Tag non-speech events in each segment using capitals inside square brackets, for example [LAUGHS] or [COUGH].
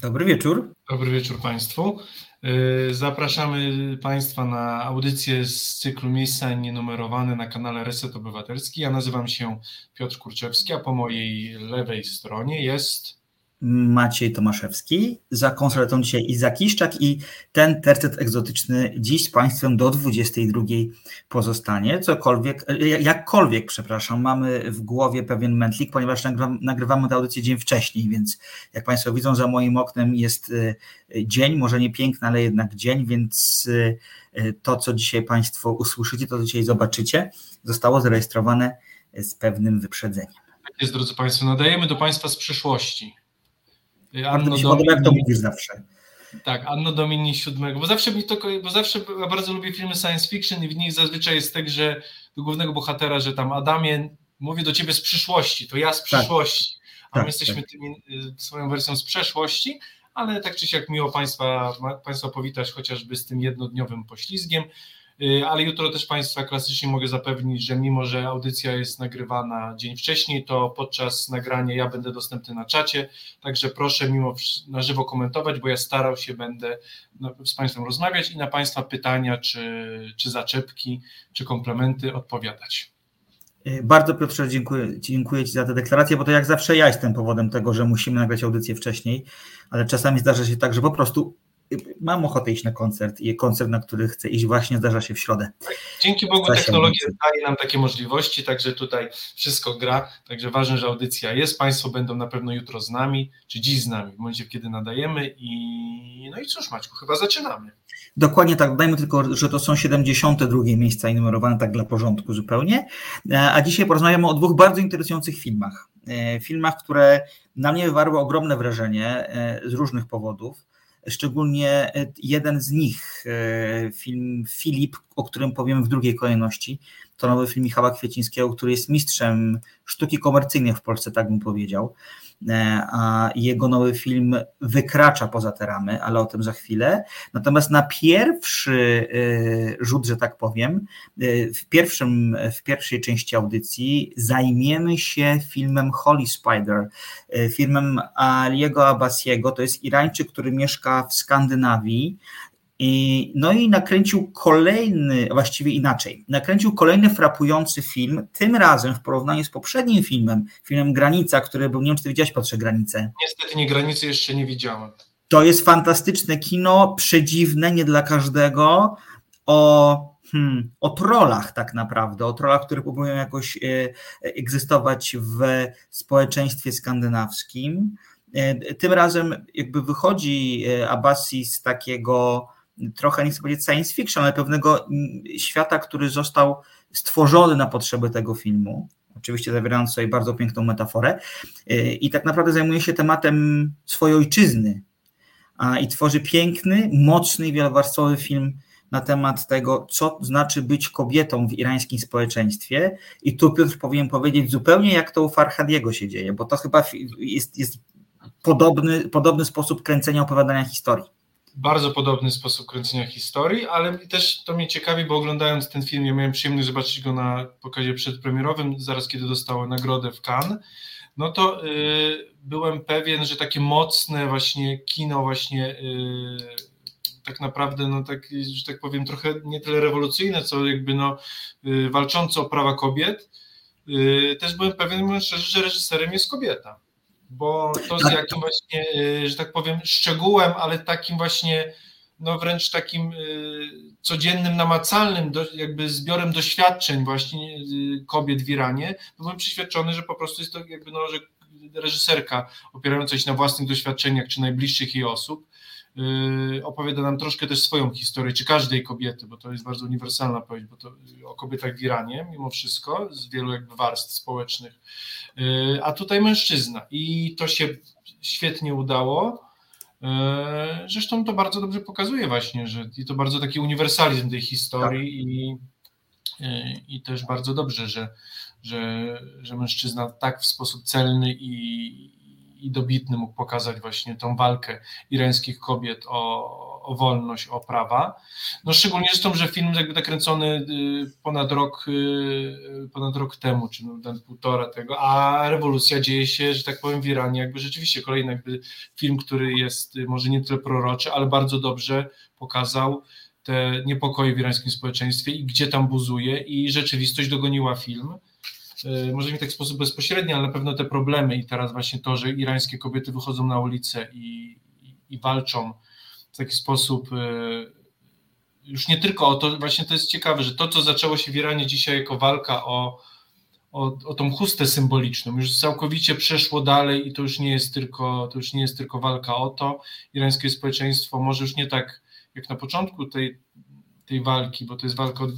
Dobry wieczór. Dobry wieczór Państwu. Y, zapraszamy Państwa na audycję z cyklu Miejsca Nienumerowane na kanale Reset Obywatelski. Ja nazywam się Piotr Kurczewski, a po mojej lewej stronie jest Maciej Tomaszewski, za konsoletą dzisiaj Iza Kiszczak i ten tercet egzotyczny dziś z Państwem do 22 pozostanie. Cokolwiek, jakkolwiek, przepraszam, mamy w głowie pewien mętlik, ponieważ nagrywamy tę audycję dzień wcześniej, więc jak Państwo widzą, za moim oknem jest e, dzień, może nie piękny, ale jednak dzień, więc e, to, co dzisiaj Państwo usłyszycie, to, co dzisiaj zobaczycie, zostało zarejestrowane z pewnym wyprzedzeniem. Jest, drodzy Państwo, nadajemy do Państwa z przyszłości. Anno Domini, jak to mówisz zawsze. Tak, Anno Domini siódmego, bo zawsze mi to, bo zawsze ja bardzo lubię filmy science fiction i w nich zazwyczaj jest tak, że do głównego bohatera, że tam Adamie mówi do ciebie z przyszłości, to ja z tak. przyszłości, tak, a my tak, jesteśmy tak. Tymi, y, swoją wersją z przeszłości, ale tak czy siak miło Państwa, Państwa powitać chociażby z tym jednodniowym poślizgiem. Y, ale jutro też Państwa klasycznie mogę zapewnić, że mimo, że audycja jest nagrywana dzień wcześniej, to podczas nagrania ja będę dostępny na czacie, także proszę mimo na żywo komentować, bo ja starał się będę z Państwem rozmawiać i na Państwa pytania, czy, czy zaczepki, czy komplementy odpowiadać. Y, bardzo Piotrze dziękuję, dziękuję Ci za tę deklarację, bo to jak zawsze ja jestem powodem tego, że musimy nagrać audycję wcześniej, ale czasami zdarza się tak, że po prostu mam ochotę iść na koncert i koncert, na który chcę iść właśnie zdarza się w środę. Dzięki Bogu technologia daje nam takie możliwości, także tutaj wszystko gra, także ważne, że audycja jest, Państwo będą na pewno jutro z nami, czy dziś z nami, w momencie kiedy nadajemy i no i cóż Maćku, chyba zaczynamy. Dokładnie tak, dodajmy tylko, że to są 72 miejsca numerowane tak dla porządku zupełnie, e, a dzisiaj porozmawiamy o dwóch bardzo interesujących filmach. E, filmach, które na mnie wywarły ogromne wrażenie e, z różnych powodów. Szczególnie e, jeden z nich, e, film Filip, o którym powiem w drugiej kolejności, to nowy film Michała Kwiecińskiego, który jest mistrzem sztuki komercyjnej w Polsce, tak bym powiedział. E, a jego nowy film wykracza poza te ramy, ale o tym za chwilę. Natomiast na pierwszy e, rzut, że tak powiem, e, w, pierwszym, w pierwszej części audycji zajmiemy się filmem Holy Spider, filmem Aliego Abbasiego, to jest Irańczyk, który mieszka w Skandynawii, i, no i nakręcił kolejny, właściwie inaczej, nakręcił kolejny frapujący film, tym razem w porównaniu z poprzednim filmem, filmem Granica, który był, nie wiem czy ty widziałeś Patrzę Granicę. Niestety nie Granicy jeszcze nie widziałem. To jest fantastyczne kino, przedziwne, nie dla każdego, o, hmm, o trollach tak naprawdę, o trollach, które próbują jakoś e, egzystować w społeczeństwie skandynawskim. E, tym razem jakby wychodzi e, Abassi z takiego trochę, nie chcę powiedzieć science fiction, ale pewnego mm, świata, który został stworzony na potrzeby tego filmu. Oczywiście zawierając sobie bardzo piękną metaforę. Y, I tak naprawdę zajmuje się tematem swojej ojczyzny. I tworzy piękny, mocny wielowarstwowy film na temat tego, co znaczy być kobietą w irańskim społeczeństwie. I tu Piotr powinien powiedzieć zupełnie, jak to u Farhadiego się dzieje, bo to chyba jest, jest podobny, podobny sposób kręcenia opowiadania historii bardzo podobny sposób kręcenia historii, ale też to mnie ciekawi, bo oglądając ten film, ja miałem przyjemność zobaczyć go na pokazie przedpremierowym, zaraz kiedy dostało nagrodę w Cannes, no to y, byłem pewien, że takie mocne właśnie kino właśnie y, tak naprawdę, no tak, że tak powiem, trochę nie tyle rewolucyjne, co jakby no y, walczące o prawa kobiet, też byłem pewien, mówiąc szczerze, że reżyserem jest kobieta bo to z tak. jakim właśnie, y, że tak powiem, szczegółem, ale takim właśnie, no wręcz takim y, codziennym, namacalnym, jakby zbiorem doświadczeń właśnie y, kobiet w Iranie, byłem przeświadczony, że po prostu jest to jakby, no, że reżyserka opierająca się na własnych doświadczeniach czy najbliższych jej osób, opowiada nam troszkę też swoją historię, czy każdej kobiety, bo to jest bardzo uniwersalna powieść, bo to o kobietach w Iranie, mimo wszystko, z wielu jakby warstw społecznych, y, a tutaj mężczyzna. I to się świetnie udało. Y, zresztą to bardzo dobrze pokazuje właśnie, że i to bardzo taki uniwersalizm tej historii i, i też bardzo dobrze, że, że, że mężczyzna tak w sposób celny i, i dobitny mógł pokazać właśnie tą walkę irańskich kobiet o, o wolność, o prawa. No szczególnie zresztą, że film jakby nakręcony y, ponad rok, y, ponad rok temu, czy no, półtora tego, a rewolucja dzieje się, że tak powiem, w Iranie. Jakby rzeczywiście kolejny jakby film, który jest może nie tyle proroczy, ale bardzo dobrze pokazał te niepokoje w irańskim społeczeństwie i gdzie tam buzuje i rzeczywistość dogoniła film. E, może nie tak w sposób bezpośredni, ale na pewno te problemy i teraz właśnie to, że irańskie kobiety wychodzą na ulicę i, i, i walczą w taki sposób e, już nie tylko o to, właśnie to jest ciekawe, że to, co zaczęło się w Iranie dzisiaj jako walka o, o, o tą chustę symboliczną, już całkowicie przeszło dalej i to już nie jest tylko, to już nie jest tylko walka o to. Irańskie społeczeństwo może już nie tak jak na początku tej, tej walki, bo to jest walka od,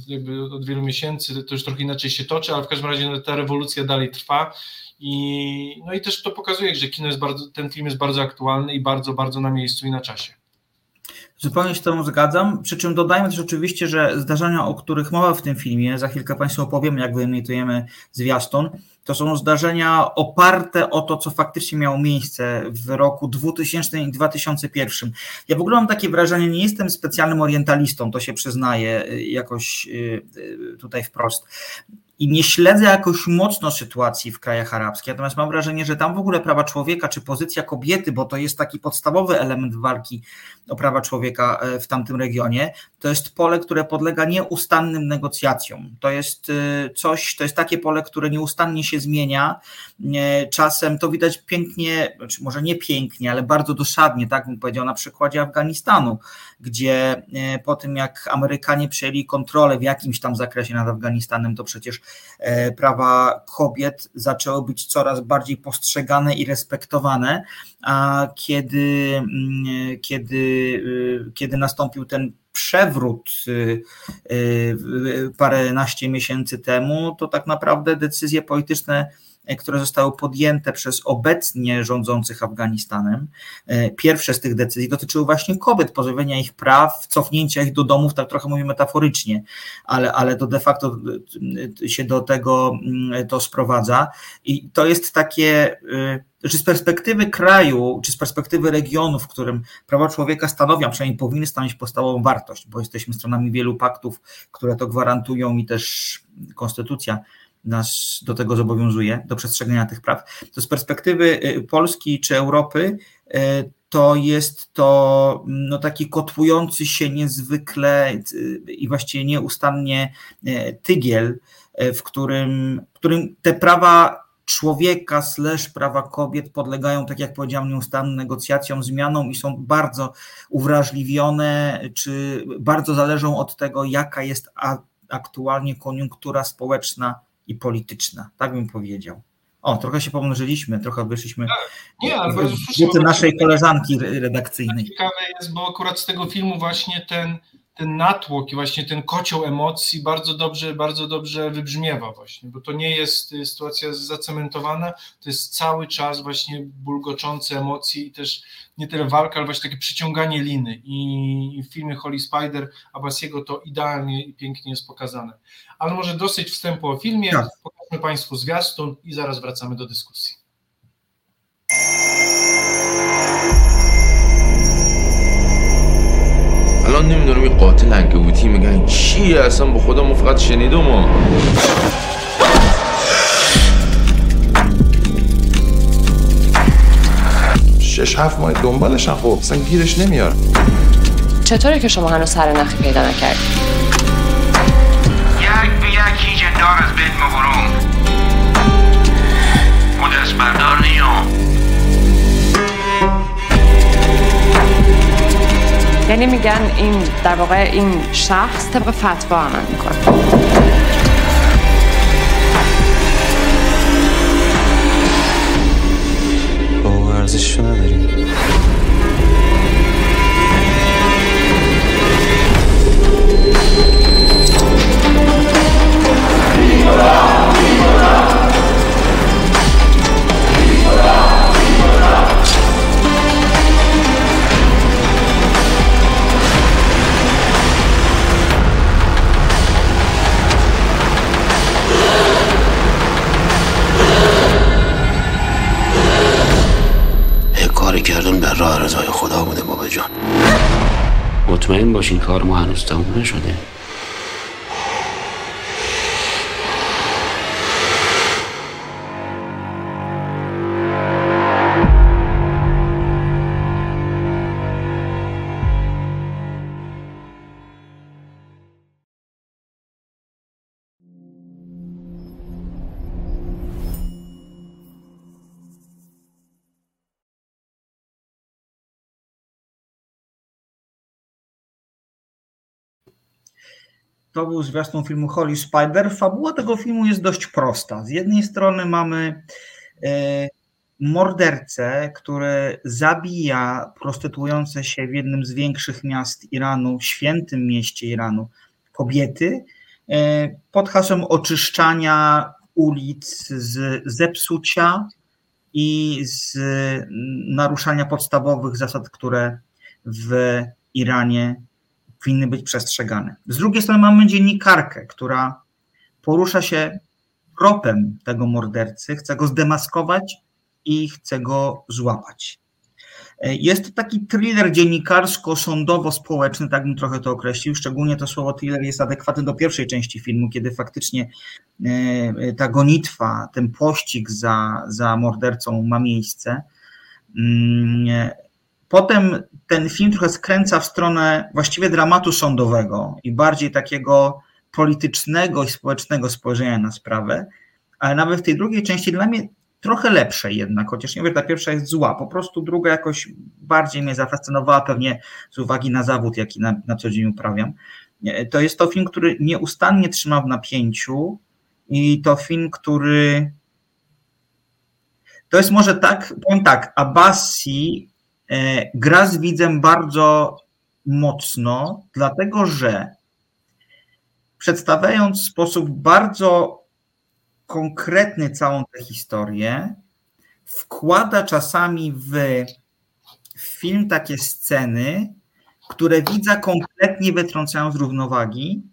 od wielu miesięcy, to już trochę inaczej się toczy, ale w każdym razie no, ta rewolucja dalej trwa i, no i też to pokazuje, że kino jest bardzo, ten film jest bardzo aktualny i bardzo, bardzo na miejscu i na czasie. Zupełnie się z Tobą zgadzam. Przy czym dodajmy też oczywiście, że zdarzenia, o których mowa w tym filmie, za chwilkę Państwu opowiemy, jak wyemitujemy zwiastun, to są zdarzenia oparte o to, co faktycznie miało miejsce w roku 2000 i 2001. Ja w ogóle mam takie wrażenie, nie jestem specjalnym orientalistą, to się przyznaję y, jakoś y, y, tutaj wprost, i nie śledzę jakoś mocno sytuacji w krajach arabskich, natomiast mam wrażenie, że tam w ogóle prawa człowieka, czy pozycja kobiety, bo to jest taki podstawowy element walki o prawa człowieka e, w tamtym regionie, to jest pole, które podlega nieustannym negocjacjom. To jest e, coś, to jest takie pole, które nieustannie się zmienia. E, czasem to widać pięknie, czy może nie pięknie, ale bardzo dosadnie, tak bym powiedział, na przykładzie Afganistanu, gdzie po tym jak Amerykanie przejęli kontrolę w jakimś tam zakresie nad Afganistanem, to przecież prawa kobiet zaczęły być coraz bardziej postrzegane i respektowane, a kiedy, mm, kiedy, y, kiedy nastąpił ten przewrót y, y, paręnaście miesięcy temu, to tak naprawdę decyzje polityczne E, które zostały podjęte przez obecnie rządzących Afganistanem. E, pierwsze z tych decyzji dotyczyły właśnie kobiet, pozbawienia ich praw, cofnięcia ich do domów, tak trochę mówię metaforycznie, ale, ale to de facto e, się do tego mm, to sprowadza. I to jest takie, czy z perspektywy kraju, czy z perspektywy regionu, w którym prawa człowieka stanowią, przynajmniej powinny stanowić podstawową wartość, bo jesteśmy stronami wielu paktów, które to gwarantują i też konstytucja nas do tego zobowiązuje, do przestrzegania tych praw, to z perspektywy y, Polski czy Europy y, to jest to no, taki kotłujący się niezwykle y, i właściwie nieustannie tygiel, w którym, w którym te prawa człowieka slash prawa kobiet podlegają, tak jak powiedziałem, nieustannym negocjacjom, zmianom i są bardzo uwrażliwione, czy bardzo zależą od tego, jaka jest aktualnie koniunktura społeczna i polityczna, tak bym powiedział. O, trochę się pomnożyliśmy, trochę wyszliśmy tak, nie, ale naszej koleżanki redakcyjnej. Ciekawe jest, bo akurat z tego filmu właśnie ten, ten natłok i właśnie ten kocioł emocji bardzo dobrze, bardzo dobrze wybrzmiewa właśnie, bo to nie jest sytuacja zacementowana, to jest cały czas właśnie bulgoczące emocje i też nie tyle walka, ale właśnie takie przyciąganie liny i w filmie Holy Spider Abasiego to idealnie i pięknie jest pokazane. Ale może dosyć wstępu o filmie, tak. pokażmy Państwu zwiastun i zaraz wracamy do dyskusji. الان نمی‌دونم یه قاتل انکبوتی میگن چیه اصلا با خدا ما فقط شنیدم و. شش هفت ماه دنبالشم خب اصلا گیرش نمیار چطوره که شما هنوز سر نخی پیدا نکردی؟ یک به یک هیچ دار از بین یعنی میگن این در واقع این شخص طبق فتوا عمل می‌کنه. رضای خدا بوده بابا جان. مطمئن باشین کار ما هنوز تموم نشده. To był zwiastun filmu Holy Spider. Fabuła tego filmu jest dość prosta. Z jednej strony mamy e, mordercę, który zabija prostytuujące się w jednym z większych miast Iranu, świętym mieście Iranu, kobiety e, pod hasłem oczyszczania ulic z zepsucia i z naruszania podstawowych zasad, które w Iranie powinny być przestrzegane. Z drugiej strony mamy dziennikarkę, która porusza się tropem tego mordercy, chce go zdemaskować i chce go złapać. Jest to taki thriller dziennikarsko-sądowo-społeczny, tak bym trochę to określił. Szczególnie to słowo thriller jest adekwatne do pierwszej części filmu, kiedy faktycznie e, ta gonitwa, ten pościg za, za mordercą ma miejsce. Potem ten film trochę skręca w stronę właściwie dramatu sądowego i bardziej takiego politycznego i społecznego spojrzenia na sprawę, ale nawet w tej drugiej części dla mnie trochę lepszej jednak, chociaż nie wiem, ta pierwsza jest zła, po prostu druga jakoś bardziej mnie zafascynowała, pewnie z uwagi na zawód, jaki na, na co dzień uprawiam. To jest to film, który nieustannie trzyma w napięciu i to film, który to jest może tak, powiem tak, Abbasi gra z widzem bardzo mocno, dlatego że przedstawiając w sposób bardzo konkretny całą tę historię, wkłada czasami w film takie sceny, które widza kompletnie wytrącają z równowagi,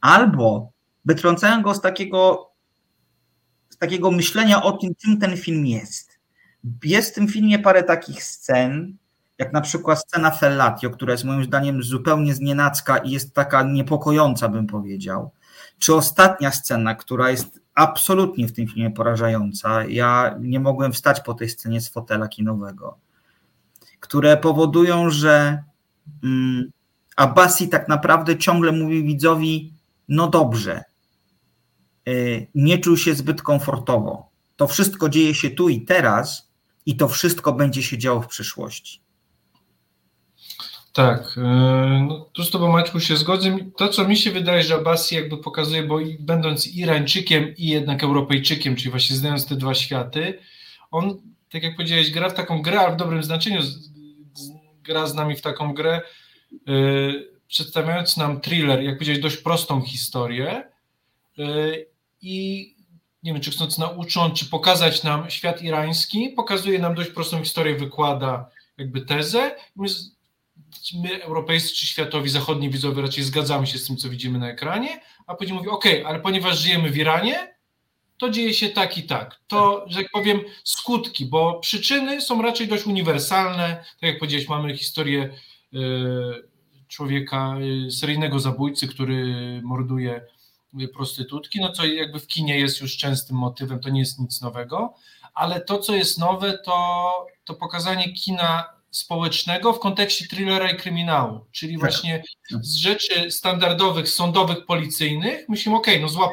albo wytrącają go z takiego, z takiego myślenia o tym, czym ten film jest. Jest w tym filmie parę takich scen, jak na przykład scena Fellatio, która jest moim zdaniem zupełnie znienacka i jest taka niepokojąca, bym powiedział. Czy ostatnia scena, która jest absolutnie w tym filmie porażająca. Ja nie mogłem wstać po tej scenie z fotela kinowego, które powodują, że mm, tak naprawdę ciągle mówi widzowi: No dobrze, yy, nie czuł się zbyt komfortowo. To wszystko dzieje się tu i teraz, i to wszystko będzie się działo w przyszłości. Tak, e, no, tu z Tobą Maćku się zgodzę. To, co mi się wydaje, że Abbasi jakby pokazuje, bo będąc Irańczykiem i jednak Europejczykiem, czyli właśnie znając te dwa światy, on, tak jak powiedziałeś, gra w taką grę, ale w dobrym znaczeniu, gra z nami w taką grę, yy, przedstawiając nam thriller, jak powiedziałeś, dość prostą historię yy, i nie wiem, czy chcąc naucząc, czy pokazać nam świat irański, pokazuje nam dość prostą historię, wykłada jakby tezę. My, my europejscy czy światowi, zachodni widzowie raczej zgadzamy się z tym, co widzimy na ekranie, a później mówi, ok, ale ponieważ żyjemy w Iranie, to dzieje się tak i tak. To, że tak powiem, skutki, bo przyczyny są raczej dość uniwersalne. Tak jak powiedziałeś, mamy historię y, człowieka, y, seryjnego zabójcy, który morduje prostytutki, no co jakby w kinie jest już częstym motywem, to nie jest nic nowego, ale to, co jest nowe, to, to pokazanie kina społecznego w kontekście thrillera i kryminału, czyli tak. właśnie z rzeczy standardowych, sądowych, policyjnych, myślimy, okej, okay, no złap,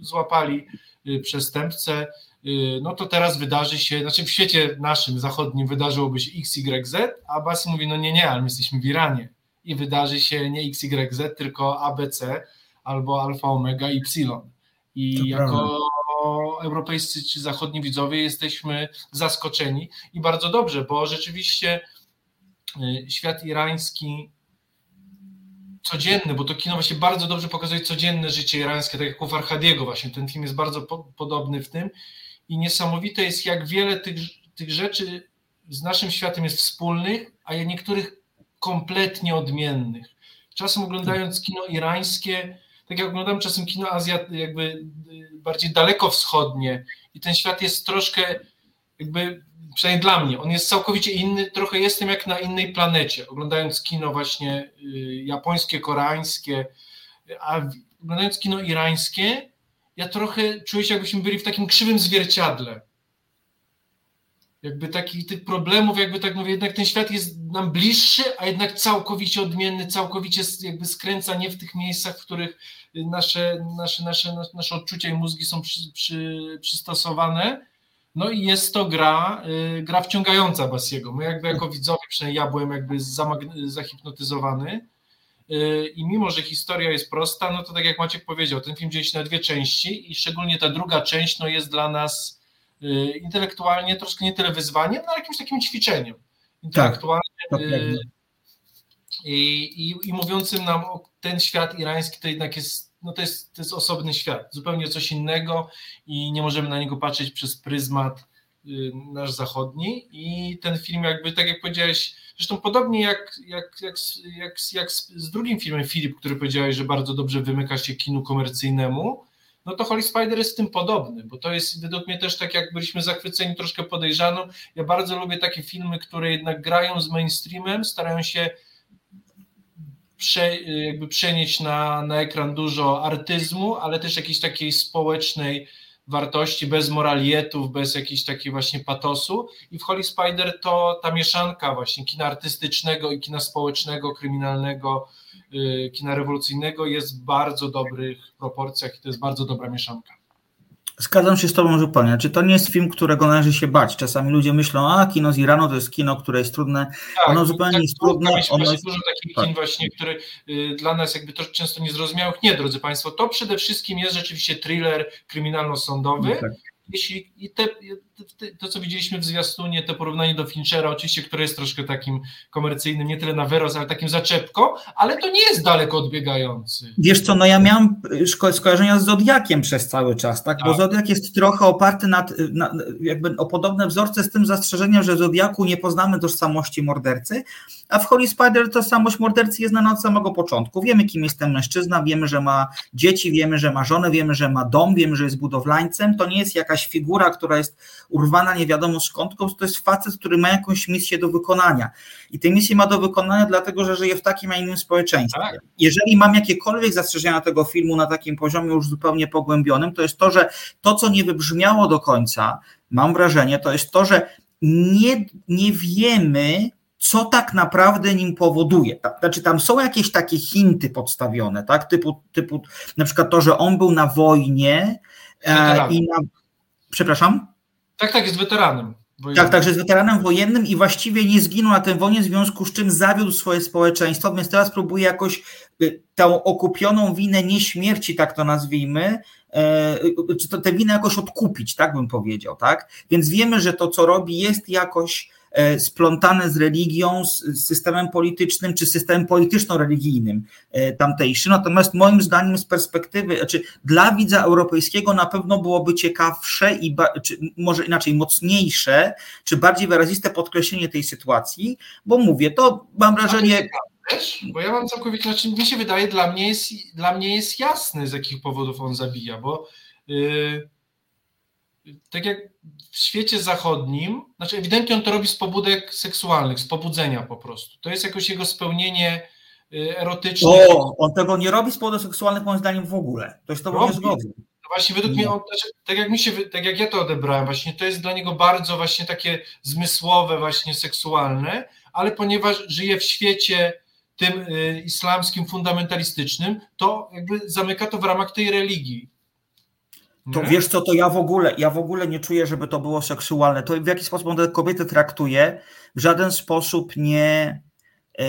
złapali y, przestępcę, y, no to teraz wydarzy się, znaczy w świecie naszym, zachodnim wydarzyłoby się XYZ, a Basi mówi, no nie, nie, ale my jesteśmy w Iranie i wydarzy się nie XYZ, tylko ABC, albo alfa, omega, y. I to jako prawda. europejscy czy zachodni widzowie jesteśmy zaskoczeni i bardzo dobrze, bo rzeczywiście y, świat irański codzienny, bo to kino właśnie bardzo dobrze pokazuje codzienne życie irańskie, tak jak u Farhadiego właśnie, ten film jest bardzo po, podobny w tym i niesamowite jest jak wiele tych, tych rzeczy z naszym światem jest wspólnych, a niektórych kompletnie odmiennych. Czasem oglądając kino irańskie tak jak oglądam czasem kino Azja, jakby y, bardziej dalekowschodnie i ten świat jest troszkę jakby przynajmniej dla mnie, on jest całkowicie inny, trochę jestem jak na innej planecie, oglądając kino właśnie y, japońskie, koreańskie, a oglądając kino irańskie, ja trochę czuję się jakbyśmy byli w takim krzywym zwierciadle. Jakby takich tych problemów, jakby tak mówię, jednak ten świat jest nam bliższy, a jednak całkowicie odmienny, całkowicie jakby skręca nie w tych miejscach, w których nasze, nasze, nasze, nasze odczucia i mózgi są przy, przy, przystosowane. No i jest to gra, y, gra wciągająca Basiego. My jakby jako widzowie, przynajmniej ja byłem jakby zahipnotyzowany y, i mimo, że historia jest prosta, no to tak jak Maciek powiedział, ten film dzieje się na dwie części i szczególnie ta druga część no jest dla nas intelektualnie troszkę nie tyle wyzwaniem, no ale jakimś takim ćwiczeniem. Intelektualnie tak, i, i, i mówiącym nam o ten świat irański to jednak jest no to jest, to jest osobny świat, zupełnie coś innego i nie możemy na niego patrzeć przez pryzmat y, nasz zachodni i ten film jakby, tak jak powiedziałeś, zresztą podobnie jak, jak, jak, jak, jak z drugim filmem Filip, który powiedziałeś, że bardzo dobrze wymyka się kinu komercyjnemu, no to Holy Spider jest tym podobny, bo to jest według mnie też tak, jak byliśmy zachwyceni troszkę podejrzaną. Ja bardzo lubię takie filmy, które jednak grają z mainstreamem, starają się prze, jakby przenieść na, na ekran dużo artyzmu, ale też jakiejś takiej społecznej wartości, bez moralietów, bez jakiejś takiej właśnie patosu. I w Holy Spider to ta mieszanka właśnie kina artystycznego i kina społecznego, kryminalnego, yy, kina rewolucyjnego jest w bardzo dobrych proporcjach i to jest bardzo dobra mieszanka. Zgadzam się z Tobą zupełnie. Znaczy, to nie jest film, którego należy się bać. Czasami ludzie myślą, a kino z Iranu to jest kino, które jest trudne. Tak, ono zupełnie tak, jest trudne. Ono jest... dużo takich tak. kin właśnie, które y, dla nas jakby to często niezrozumiałych. Nie, drodzy Państwo, to przede wszystkim jest rzeczywiście thriller kryminalno-sądowy. Tak jeśli i te, to, co widzieliśmy w zwiastunie, to porównanie do Finchera, oczywiście, które jest troszkę takim komercyjnym, nie tyle na wyrost, ale takim zaczepką, ale to nie jest daleko odbiegający. Wiesz co, no ja miałem skojarzenia z Zodiakiem przez cały czas, tak? Bo tak. Zodiak jest trochę oparty nad, na, jakby o podobne wzorce z tym zastrzeżeniem, że Zodiaku nie poznamy tożsamości mordercy, a w Holy Spider tożsamość mordercy jest znana od samego początku. Wiemy, kim jest ten mężczyzna, wiemy, że ma dzieci, wiemy, że ma żonę, wiemy, że ma dom, wiemy, że jest budowlańcem. To nie jest jakaś figura, która jest urwana nie wiadomo skąd, to jest facet, który ma jakąś misję do wykonania. I tę misję ma do wykonania dlatego, że żyje w takim, a innym społeczeństwie. Tak. Jeżeli mam jakiekolwiek zastrzeżenia tego filmu na takim poziomie już zupełnie pogłębionym, to jest to, że to, co nie wybrzmiało do końca, mam wrażenie, to jest to, że nie, nie wiemy, co tak naprawdę nim powoduje. Znaczy, tam są jakieś takie hinty podstawione, tak? Typu, typu na przykład to, że on był na wojnie e, i na. Przepraszam? Tak, tak, jest weteranem. Wojennym. Tak, tak, że jest weteranem wojennym i właściwie nie zginął na tym wojnie, w związku z czym zawiódł swoje społeczeństwo, więc teraz próbuje jakoś y, tę okupioną winę nieśmierci, tak to nazwijmy, e, czy to tę winę jakoś odkupić, tak bym powiedział, tak? Więc wiemy, że to, co robi, jest jakoś splątane z religią, z systemem politycznym czy systemem polityczno-religijnym e, tamtejszym. Natomiast moim zdaniem z perspektywy, znaczy dla widza europejskiego na pewno byłoby ciekawsze i czy może inaczej mocniejsze, czy bardziej wyraziste podkreślenie tej sytuacji, bo mówię, to mam wrażenie... Bo ja mam całkowicie, znaczy mi się wydaje, dla mnie jest, dla mnie jest jasne, z jakich powodów on zabija, bo yy, tak jak w świecie zachodnim, znaczy ewidentnie on to robi z pobudek seksualnych, z pobudzenia po prostu. To jest jakoś jego spełnienie y, erotyczne. O, on tego nie robi z powodów seksualnych moim zdaniem w ogóle. To jest to nie zgodzę. No właśnie według mnie, on, znaczy, tak, jak mi się, tak jak ja to odebrałem, właśnie to jest dla niego bardzo właśnie takie zmysłowe, właśnie seksualne, ale ponieważ żyje w świecie tym y, islamskim, fundamentalistycznym, to jakby zamyka to w ramach tej religii. To wiesz co, to ja w ogóle, ja w ogóle nie czuję, żeby to było seksualne. To w jaki sposób on te kobiety traktuje, w żaden sposób nie, e,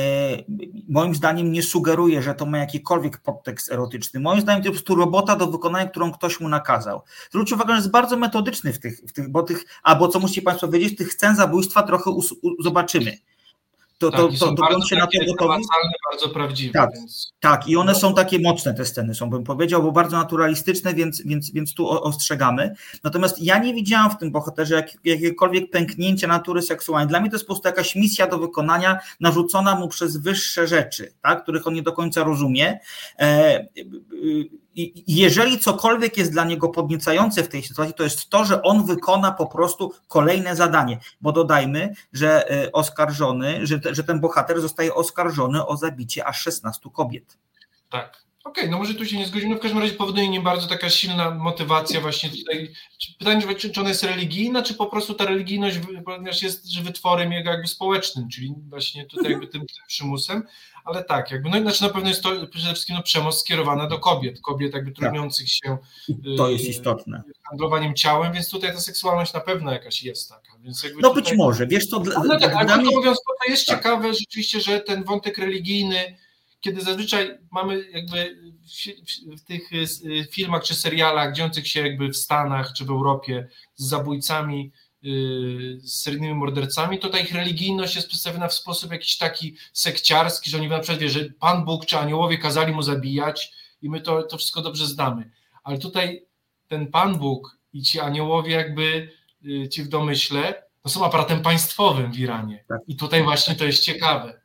moim zdaniem nie sugeruje, że to ma jakikolwiek podtekst erotyczny. Moim zdaniem to jest po prostu robota do wykonania, którą ktoś mu nakazał. Zwróćcie uwagę, że jest bardzo metodyczny w tych, w tych bo tych, albo co musicie Państwo wiedzieć, tych scen zabójstwa trochę us, u, zobaczymy to, tak, to, to, to się na to gotowi. bardzo prawdziwe. Tak, więc... tak, i one są takie mocne, te sceny są, bym powiedział, bo bardzo naturalistyczne, więc, więc, więc tu ostrzegamy. Natomiast ja nie widziałam w tym bohaterze jak, jakiekolwiek pęknięcia natury seksualnej. Dla mnie to jest po prostu jakaś misja do wykonania, narzucona mu przez wyższe rzeczy, tak, których on nie do końca rozumie. E, jeżeli cokolwiek jest dla niego podniecające w tej sytuacji, to jest to, że on wykona po prostu kolejne zadanie. Bo dodajmy, że e, oskarżony, że, że ten bohater zostaje oskarżony o zabicie aż 16 kobiet. Tak. Okej, okay, no może tu się nie zgodzimy, w każdym razie powoduje nie bardzo taka silna motywacja właśnie tutaj. Pytanie, czy, czy ona jest religijna, czy po prostu ta religijność ponieważ jest wytworem jego jakby społecznym, czyli właśnie tutaj jakby tym, tym przymusem, ale tak, jakby, no i znaczy na pewno jest to przede wszystkim no, przemoc skierowana do kobiet, kobiet jakby tak. trudniących tak. się to jest y, istotne. handlowaniem ciałem, więc tutaj ta seksualność na pewno jakaś jest taka. Więc jakby no tutaj... być może, wiesz co... Dla, no tak, ale mnie... mówiąc, to jest tak. ciekawe rzeczywiście, że ten wątek religijny kiedy zazwyczaj mamy jakby w tych y, filmach czy serialach dziejących się jakby w Stanach czy w Europie z zabójcami, y, seryjnymi mordercami, to ta ich religijność jest przedstawiona w sposób jakiś taki sekciarski, że oni na przykład wie, że Pan Bóg czy aniołowie kazali mu zabijać i my to, to wszystko dobrze znamy. Ale tutaj ten Pan Bóg i ci aniołowie jakby y, ci w domyśle, to są aparatem państwowym w Iranie. Tak. I tutaj właśnie to jest ciekawe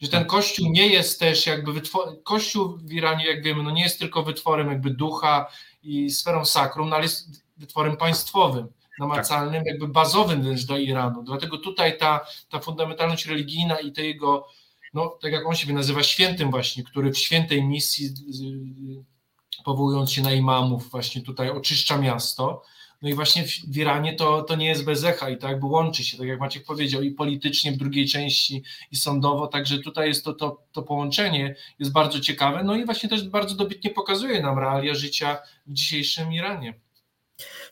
że ten kościół nie jest też jakby wytworem, kościół w Iranie, jak wiemy, no nie jest tylko wytworem jakby ducha i sferą sakrum, no ale jest wytworem państwowym, namacalnym, jakby bazowym wręcz dla Iranu. Dlatego tutaj ta, ta fundamentalność religijna i to jego, no tak jak on siebie nazywa, świętym właśnie, który w świętej misji, powołując się na imamów, właśnie tutaj oczyszcza miasto, no i właśnie w Iranie to, to nie jest bez echa i to jakby łączy się, tak jak Maciek powiedział, i politycznie w drugiej części, i sądowo, także tutaj jest to, to, to połączenie jest bardzo ciekawe, no i właśnie też bardzo dobitnie pokazuje nam realia życia w dzisiejszym Iranie.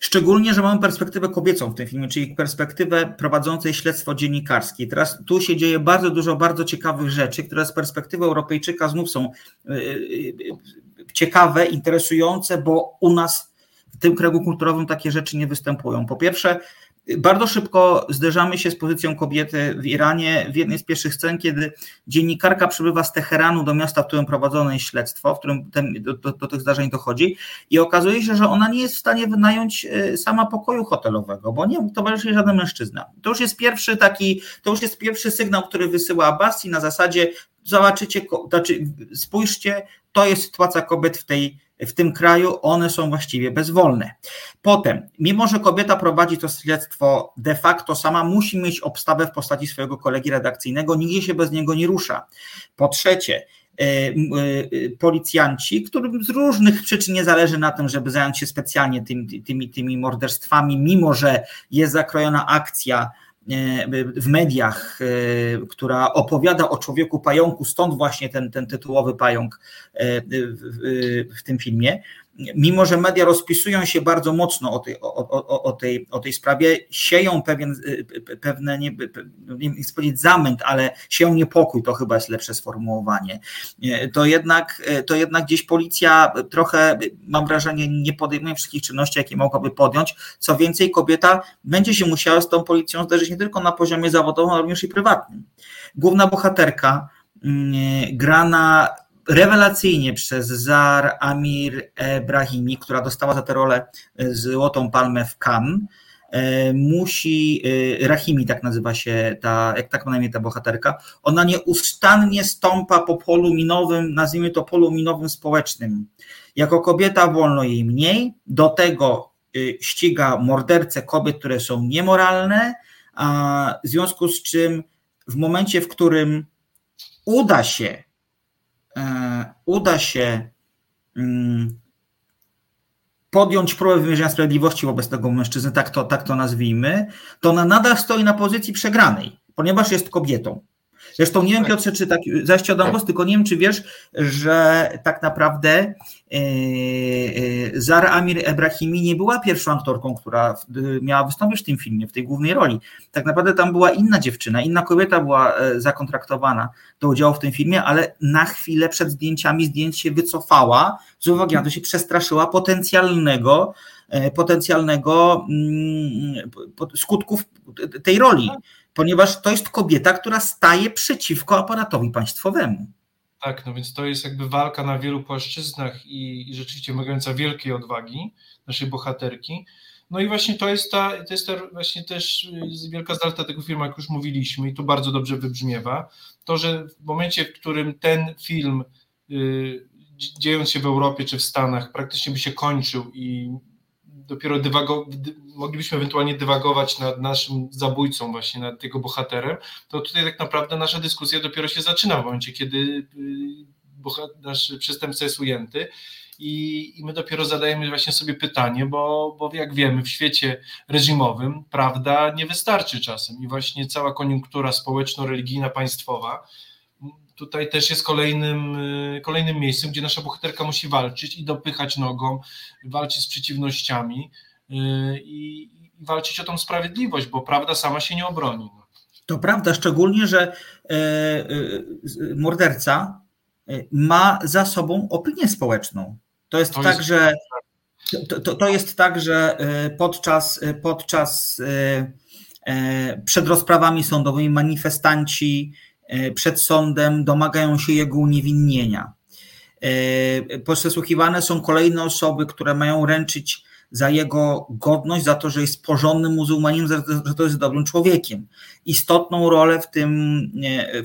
Szczególnie, że mamy perspektywę kobiecą w tym filmie, czyli perspektywę prowadzącej śledztwo dziennikarskie. Teraz tu się dzieje bardzo dużo bardzo ciekawych rzeczy, które z perspektywy Europejczyka znów są y, y, y, ciekawe, interesujące, bo u nas w tym kręgu kulturowym takie rzeczy nie występują. Po pierwsze, bardzo szybko zderzamy się z pozycją kobiety w Iranie w jednej z pierwszych scen, kiedy dziennikarka przybywa z Teheranu do miasta, w którym prowadzone jest śledztwo, w którym ten, do, do, do, tych zdarzeń dochodzi i okazuje się, że ona nie jest w stanie wynająć e, sama pokoju hotelowego, bo nie towarzyszy żaden mężczyzna. To już jest pierwszy taki, to już jest pierwszy sygnał, który wysyła Abbasi na zasadzie zobaczycie, znaczy spójrzcie, to jest sytuacja kobiet w tej w tym kraju, one są właściwie bezwolne. Potem, mimo że kobieta prowadzi to śledztwo de facto sama, musi mieć obstawę w postaci swojego kolegi redakcyjnego, nigdzie się bez niego nie rusza. Po trzecie, e, e, policjanci, którym z różnych przyczyn nie zależy na tym, żeby zająć się specjalnie tymi, tymi, tymi morderstwami, mimo że jest zakrojona akcja w mediach, e, która opowiada o człowieku pająku, stąd właśnie ten, ten tytułowy pająk e, w, w tym filmie mimo że media rozpisują się bardzo mocno o tej, o, o, o tej, o tej sprawie, sieją pewien, pewne, nie, nie chcę powiedzieć zamęt, ale sieją niepokój, to chyba jest lepsze sformułowanie, to jednak, to jednak gdzieś policja trochę, mam wrażenie, nie podejmuje wszystkich czynności, jakie mogłaby podjąć. Co więcej, kobieta będzie się musiała z tą policją zderzyć nie tylko na poziomie zawodowym, ale również i prywatnym. Główna bohaterka mm, grana rewelacyjnie przez Zar Amir Brahimi, która dostała za tę rolę e, Złotą Palmę w Cannes, e, musi, e, Rahimi tak nazywa się ta, jak tak ma na imię ta bohaterka, ona nieustannie stąpa po polu minowym, nazwijmy to polu minowym społecznym. Jako kobieta wolno jej mniej, do tego ściga morderce kobiet, które są niemoralne, a w związku z czym w momencie, w którym uda się E, uda się mm, podjąć próbę wymierzenia sprawiedliwości wobec tego mężczyzny, tak to, tak to nazwijmy, to ona nadal stoi na pozycji przegranej, ponieważ jest kobietą. Zresztą nie wiem, tak. Piotrze, czy tak, zaś ci oddam głos, tylko nie wiem, czy wiesz, że tak naprawdę yy, Zara Amir Ebrahimi nie była pierwszą aktorką, która miała wystąpić w tym filmie, w tej głównej roli. Tak naprawdę tam była inna dziewczyna, inna kobieta była zakontraktowana do udziału w tym filmie, ale na chwilę przed zdjęciami zdjęć się wycofała, z uwagi na to się przestraszyła potencjalnego potencjalnego mm, skutków tej roli ponieważ to jest kobieta, która staje przeciwko aparatowi państwowemu. Tak, no więc to jest jakby walka na wielu płaszczyznach i, i rzeczywiście wymagająca wielkiej odwagi naszej bohaterki. No i właśnie to jest ta, to jest ta właśnie też wielka zaleta tego filmu, jak już mówiliśmy, i to bardzo dobrze wybrzmiewa, to, że w momencie, w którym ten film y, dziejąc się w Europie czy w Stanach, praktycznie by się kończył i dopiero dywago, moglibyśmy ewentualnie dywagować nad naszym zabójcą, właśnie nad jego bohaterem, to tutaj tak naprawdę nasza dyskusja dopiero się zaczyna w momencie, kiedy y, nasz przestępca jest ujęty. I, I, my dopiero zadajemy właśnie sobie pytanie, bo, bo jak wiemy, w świecie reżimowym prawda nie wystarczy czasem i właśnie cała koniunktura społeczno-religijna, państwowa tutaj też jest kolejnym, y, kolejnym miejscem, gdzie nasza bohaterka musi walczyć i dopychać nogą, walczyć z przeciwnościami y, i, walczyć o tą sprawiedliwość, bo prawda sama się nie obroni. No. To prawda, szczególnie, że e, e, morderca e, ma za sobą opinię społeczną. To jest to tak, jest... że to, to, to, jest tak, że podczas, podczas przed rozprawami sądowymi manifestanci przed sądem domagają się jego uniewinnienia. E, przesłuchiwane są kolejne osoby, które mają ręczyć za jego godność, za to, że jest porządnym muzułmaninem, za to, że to jest dobrym człowiekiem. Istotną rolę w tym,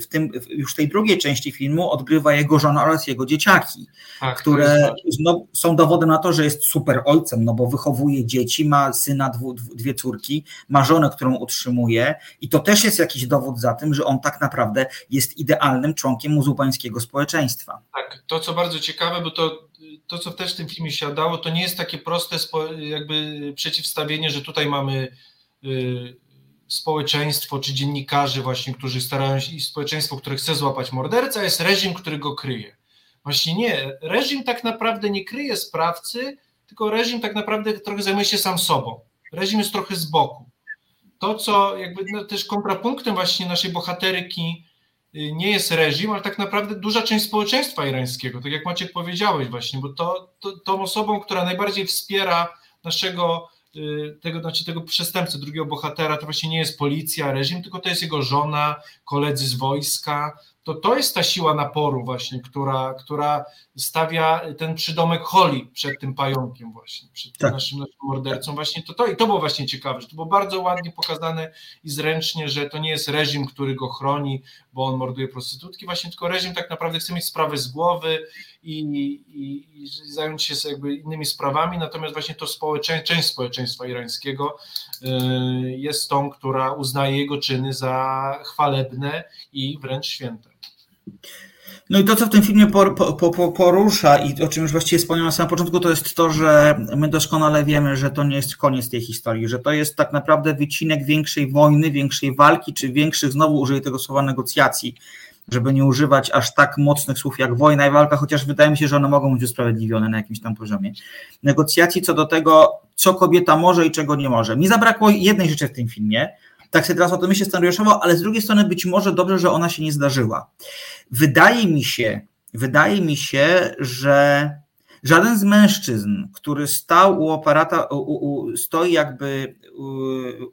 w tym już tej drugiej części filmu odgrywa jego żona oraz jego dzieciaki, tak, które no, są dowodem na to, że jest super ojcem, no bo wychowuje dzieci, ma syna, dwu, dwie córki, ma żonę, którą utrzymuje i to też jest jakiś dowód za tym, że on tak naprawdę jest idealnym członkiem muzułmańskiego społeczeństwa. Tak, to co bardzo ciekawe, bo to to, co też w tym filmie siadało, to nie jest takie proste jakby przeciwstawienie, że tutaj mamy y, społeczeństwo czy dziennikarzy właśnie, którzy starają się i społeczeństwo, które chce złapać mordercę, jest reżim, który go kryje. Właśnie nie, reżim tak naprawdę nie kryje sprawcy, tylko reżim tak naprawdę trochę zajmuje się sam sobą. Reżim jest trochę z boku. To, co jakby no, też kontrapunktem właśnie naszej bohaterki nie jest reżim, ale tak naprawdę duża część społeczeństwa irańskiego, tak jak Maciek powiedziałeś właśnie, bo to, to tą osobą, która najbardziej wspiera naszego y, tego, znaczy tego przestępcy, drugiego bohatera, to właśnie nie jest policja, reżim, tylko to jest jego żona, koledzy z wojska, to to jest ta siła naporu właśnie, która, która stawia ten przydomek Holly przed tym pająkiem właśnie, przed tak. naszym, naszym mordercą właśnie, to, to i to było właśnie ciekawe, że to było bardzo ładnie pokazane i zręcznie, że to nie jest reżim, który go chroni, bo on morduje prostytutki, właśnie tylko reżim tak naprawdę chce mieć sprawę z głowy i, i, i zająć się jakby innymi sprawami, natomiast właśnie to społecze, część społeczeństwa irańskiego y, jest tą, która uznaje jego czyny za chwalebne i wręcz święte. No i to, co w tym filmie por, po, porusza i o czym już właściwie wspomniałem na samym początku, to jest to, że my doskonale wiemy, że to nie jest koniec tej historii, że to jest tak naprawdę wycinek większej wojny, większej walki, czy większych, znowu użyję tego słowa, negocjacji, żeby nie używać aż tak mocnych słów jak wojna i walka, chociaż wydaje mi się, że one mogą być usprawiedliwione na jakimś tam poziomie. Negocjacji co do tego, co kobieta może i czego nie może. Mi zabrakło jednej rzeczy w tym filmie, tak sobie teraz o to myślę scenariuszowo, ale z drugiej strony być może dobrze, że ona się nie zdarzyła. Wydaje mi się, wydaje mi się, że żaden z mężczyzn, który stał u operata, u, u, stoi jakby u,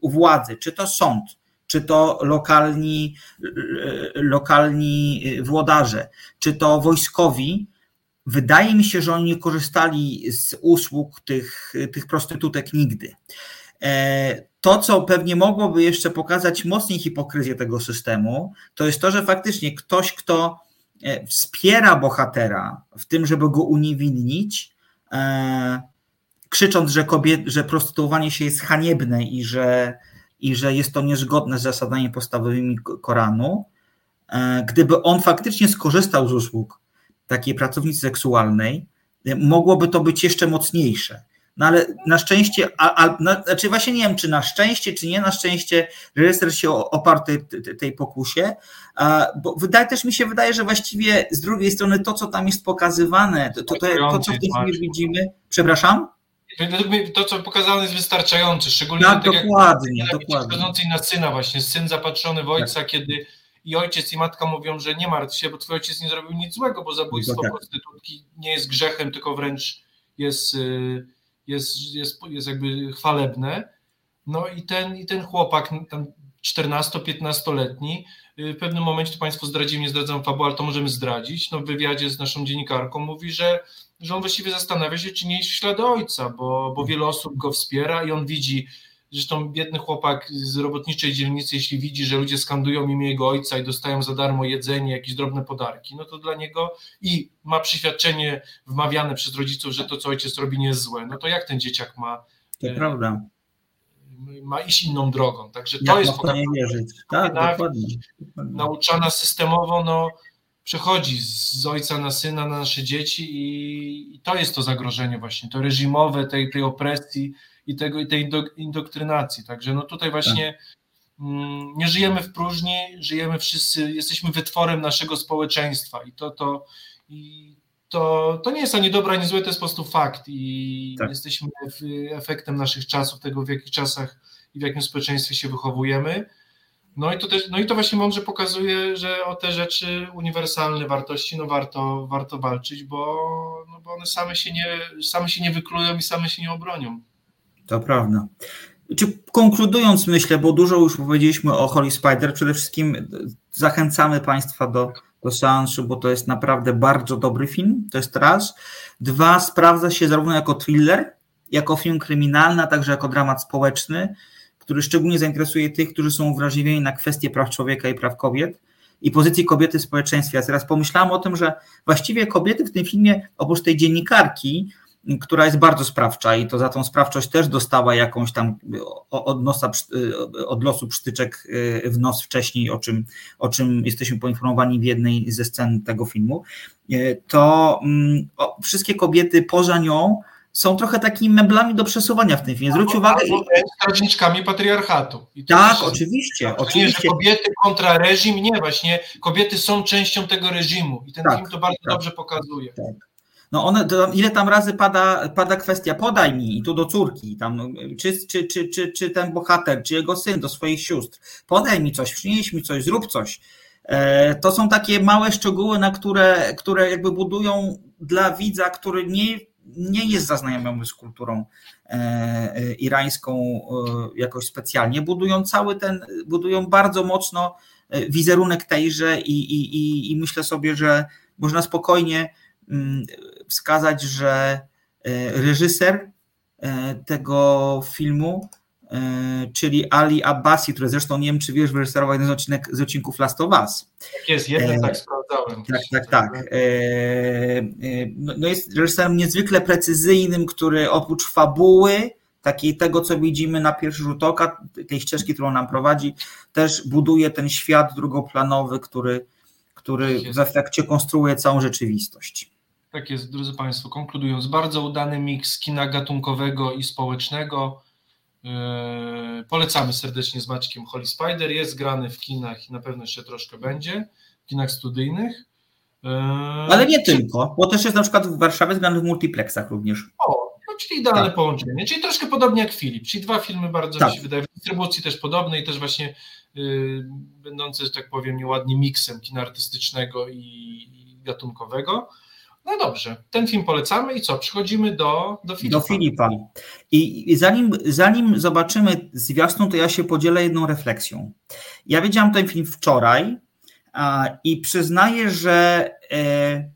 u władzy, czy to sąd, czy to lokalni, lokalni włodarze, czy to wojskowi, wydaje mi się, że oni nie korzystali z usług tych, tych prostytutek nigdy. E, to, co pewnie mogłoby jeszcze pokazać mocniej hipokryzję tego systemu, to jest to, że faktycznie ktoś, kto e, wspiera bohatera w tym, żeby go uniewinnić, e, krzycząc, że, kobiet, że prostytuowanie się jest haniebne i że, i że jest to niezgodne z zasadami podstawowymi Koranu, gdyby on faktycznie skorzystał z usług takiej pracownicy seksualnej, mogłoby to być jeszcze mocniejsze. No ale na szczęście, a, a, no, znaczy właśnie nie wiem, czy na szczęście, czy nie na szczęście, reżyser się oparł tej, tej pokusie, a, bo wydaje też mi się wydaje, że właściwie z drugiej strony to, co tam jest pokazywane, to, to, to, to co w tej chwili widzimy, przepraszam? To, co pokazane jest wystarczające, szczególnie tak, tak dokładnie, jak, dokładnie. na syna właśnie, syn zapatrzony w ojca, tak. kiedy i ojciec i matka mówią, że nie martw się, bo twój ojciec nie zrobił nic złego, bo zabójstwo tak. prostytutki nie jest grzechem, tylko wręcz jest... Yy, jest, jest, jest jakby chwalebne. No i ten, i ten chłopak, tam 14-15-letni, y, w pewnym momencie, to Państwo zdradzili, nie zdradzam fabuły, ale to możemy zdradzić, no w wywiadzie z naszą dziennikarką mówi, że, że on właściwie zastanawia się, czy nie iść w ślady ojca, bo, bo wiele osób go wspiera i on widzi Zresztą biedny chłopak z robotniczej dzielnicy, jeśli widzi, że ludzie skandują imię jego ojca i dostają za darmo jedzenie, jakieś drobne podarki, no to dla niego i ma przyświadczenie wmawiane przez rodziców, że to, co ojciec robi, nie jest złe. No to jak ten dzieciak ma. To e, prawda. Ma iść inną drogą. Także to jest nie wierzyć. Tak, dokładnie. Nauczana systemowo, no przechodzi z ojca na syna, na nasze dzieci i, to jest to zagrożenie właśnie, to reżimowe tej, tej opresji i tego, i tej indoktrynacji. Także no tutaj właśnie tak. mm, nie żyjemy w próżni, żyjemy wszyscy, jesteśmy wytworem naszego społeczeństwa i to, to, i to, to nie jest ani dobre, ani złe, to jest po prostu fakt i tak. jesteśmy efektem naszych czasów, tego w jakich czasach i w jakim społeczeństwie się wychowujemy. No i, to też, no i to właśnie mądrze pokazuje, że o te rzeczy uniwersalne wartości no warto, warto walczyć, bo, no bo one same się, nie, same się nie wyklują i same się nie obronią. To prawda. Czy konkludując, myślę, bo dużo już powiedzieliśmy o Holy Spider, przede wszystkim zachęcamy Państwa do, do seansu, bo to jest naprawdę bardzo dobry film. To jest raz. Dwa, sprawdza się zarówno jako thriller, jako film kryminalny, a także jako dramat społeczny który szczególnie zainteresuje tych, którzy są wrażliwieni na kwestie praw człowieka i praw kobiet i pozycji kobiety w społeczeństwie. Ja teraz pomyślałam o tym, że właściwie kobiety w tym filmie, oprócz tej dziennikarki, która jest bardzo sprawcza i to za tą sprawczość też dostała jakąś tam od, nosa, od losu psztyczek w nos wcześniej, o czym, o czym jesteśmy poinformowani w jednej ze scen tego filmu, to mm, wszystkie kobiety poza nią są trochę takimi meblami do przesuwania w tym filmie. Zwróć uwagę. Strażniczkami patriarchatu. tak, oczywiście. Tak, oczywiście. Nie, kobiety kontra reżim, nie, właśnie kobiety są częścią tego reżimu i ten tak, film to bardzo tak, dobrze pokazuje. Tak. No one, ile tam razy pada, pada kwestia, podaj mi, i tu do córki, tam, czy, czy, czy, czy, czy ten bohater, czy jego syn do swoich sióstr, podaj mi coś, przynieś mi coś, zrób coś. E, to są takie małe szczegóły, na które, które jakby budują dla widza, który nie nie jest zaznajomiony z kulturą e, e, irańską jakoś specjalnie, budują cały ten, budują bardzo mocno wizerunek tejże i, i, i, i myślę sobie, że można spokojnie mm, wskazać, że reżyser tego filmu E, czyli Ali Abbasi, który zresztą nie wiem, czy wiesz, wyreżyserował jeden z, odcinek, z odcinków Last of Us. Tak jest, jeden e, tak sprawdzałem. Tak, tak, tak. E, no, no jest reżyserem niezwykle precyzyjnym, który oprócz fabuły, takiej tego, co widzimy na pierwszy rzut oka, tej ścieżki, którą nam prowadzi, też buduje ten świat drugoplanowy, który, który tak w efekcie konstruuje całą rzeczywistość. Tak jest, drodzy Państwo, konkludując, bardzo udany miks kina gatunkowego i społecznego, Yy, polecamy serdecznie z Maćkiem Holy Spider. Jest grany w kinach i na pewno jeszcze troszkę będzie, w kinach studyjnych. Yy, Ale nie tylko, bo też jest na przykład w Warszawie zgrany w multiplexach również. O, no, czyli idealne tak. połączenie. Czyli troszkę podobnie jak Filip. Czyli dwa filmy bardzo tak. mi się wydaje, w dystrybucji też podobne i też właśnie yy, będące, że tak powiem, nieładnie miksem kina artystycznego i, i gatunkowego. No dobrze, ten film polecamy i co? Przechodzimy do, do Filipa. Do Filipa. I, zanim, zanim zobaczymy zwiastun, to ja się podzielę jedną refleksją. Ja widziałam ten film wczoraj a, i przyznaję, że e,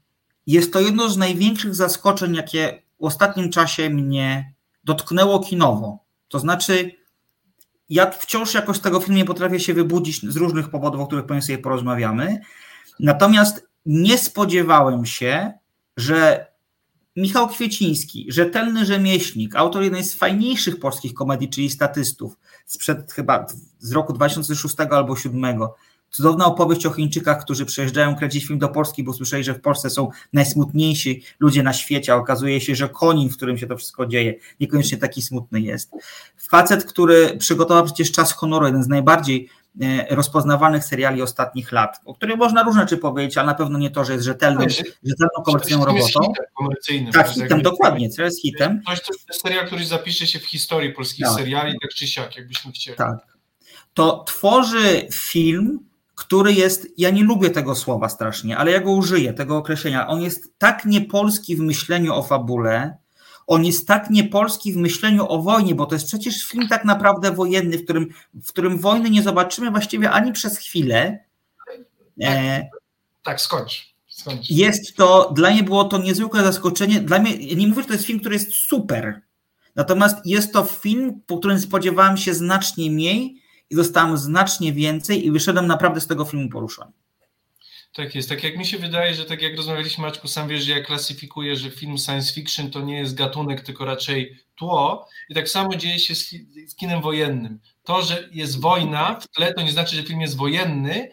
jest to jedno z największych zaskoczeń, jakie w ostatnim czasie mnie dotknęło kinowo. To znaczy, ja wciąż jakoś z tego filmu nie potrafię się wybudzić z różnych powodów, o których pewnie sobie porozmawiamy. Natomiast nie spodziewałem się, że Michał Kwieciński, rzetelny rzemieślnik, autor jednej z fajniejszych polskich komedii, czyli Statystów, sprzed chyba z roku 2006 albo 2007, cudowna opowieść o Chińczykach, którzy przyjeżdżają kręcić film do Polski, bo słyszeli, że w Polsce są najsmutniejsi ludzie na świecie, a okazuje się, że Konin, w którym się to wszystko dzieje, niekoniecznie taki smutny jest. Facet, który przygotował przecież Czas Honoru, jeden z najbardziej E, rozpoznawanych seriali ostatnich lat, o których można różne rzeczy powiedzieć, ale na pewno nie to, że jest rzetelnym, rzetelną komercyjną robotą. Hitem tak, hitem, dokładnie, co jest hitem. To jest serial, który zapisze się w historii polskich tak. seriali, tak czy siak, jakbyśmy chcieli. Tak. To tworzy film, który jest, ja nie lubię tego słowa strasznie, ale ja go użyję, tego określenia. On jest tak niepolski w myśleniu o fabule, on jest tak niepolski w myśleniu o wojnie, bo to jest przecież film tak naprawdę wojenny, w którym, w którym wojny nie zobaczymy właściwie ani przez chwilę. Tak, e, tak skończ. skończ. Jest to, dla mnie było to niezwykłe zaskoczenie. Dla mnie, nie mówię, że to jest film, który jest super. Natomiast jest to film, po którym spodziewałem się znacznie mniej i dostałem znacznie więcej i wyszedłem naprawdę z tego filmu poruszony. Tak jest. Tak jak mi się wydaje, że tak jak rozmawialiśmy, Maćku, sam wiesz, że ja klasyfikuję, że film science fiction to nie jest gatunek, tylko raczej tło. I tak samo dzieje się z, z kinem wojennym. To, że jest wojna w tle, to nie znaczy, że film jest wojenny,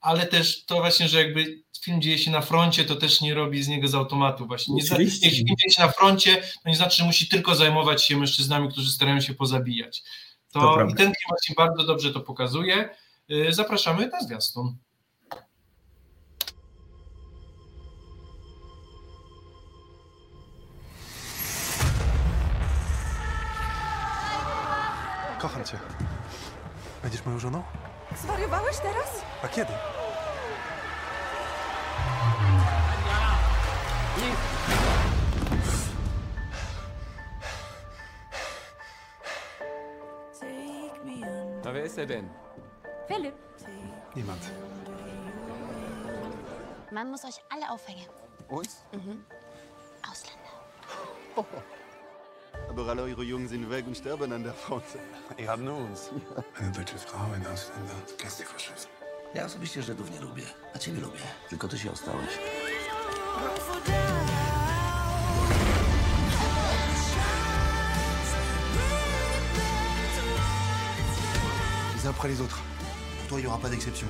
ale też to właśnie, że jakby film dzieje się na froncie, to też nie robi z niego z automatu właśnie. Nie jeśli film dzieje się na froncie, to nie znaczy, że musi tylko zajmować się mężczyznami, którzy starają się pozabijać. To, to I ten film właśnie bardzo dobrze to pokazuje. Y, zapraszamy na zwiastun. Kocham cię. Będziesz moją żoną? Zwariowałeś teraz? A kiedy? Na wer ist er denn? Philipp. Niemand. Man muss euch alle aufhängen. Uns? Ausländer. Aber alle eure Jungen sind weg und sterben an der Front. Ihr habt nur uns. Eine deutsche Frau, ein Ausländer. Kennst die Faschisten? Ja osobiście Żydów nie lubię, a ciebie lubię. Tylko ty się ostałeś. Les uns après les autres. Pour toi, il n'y aura pas d'exception.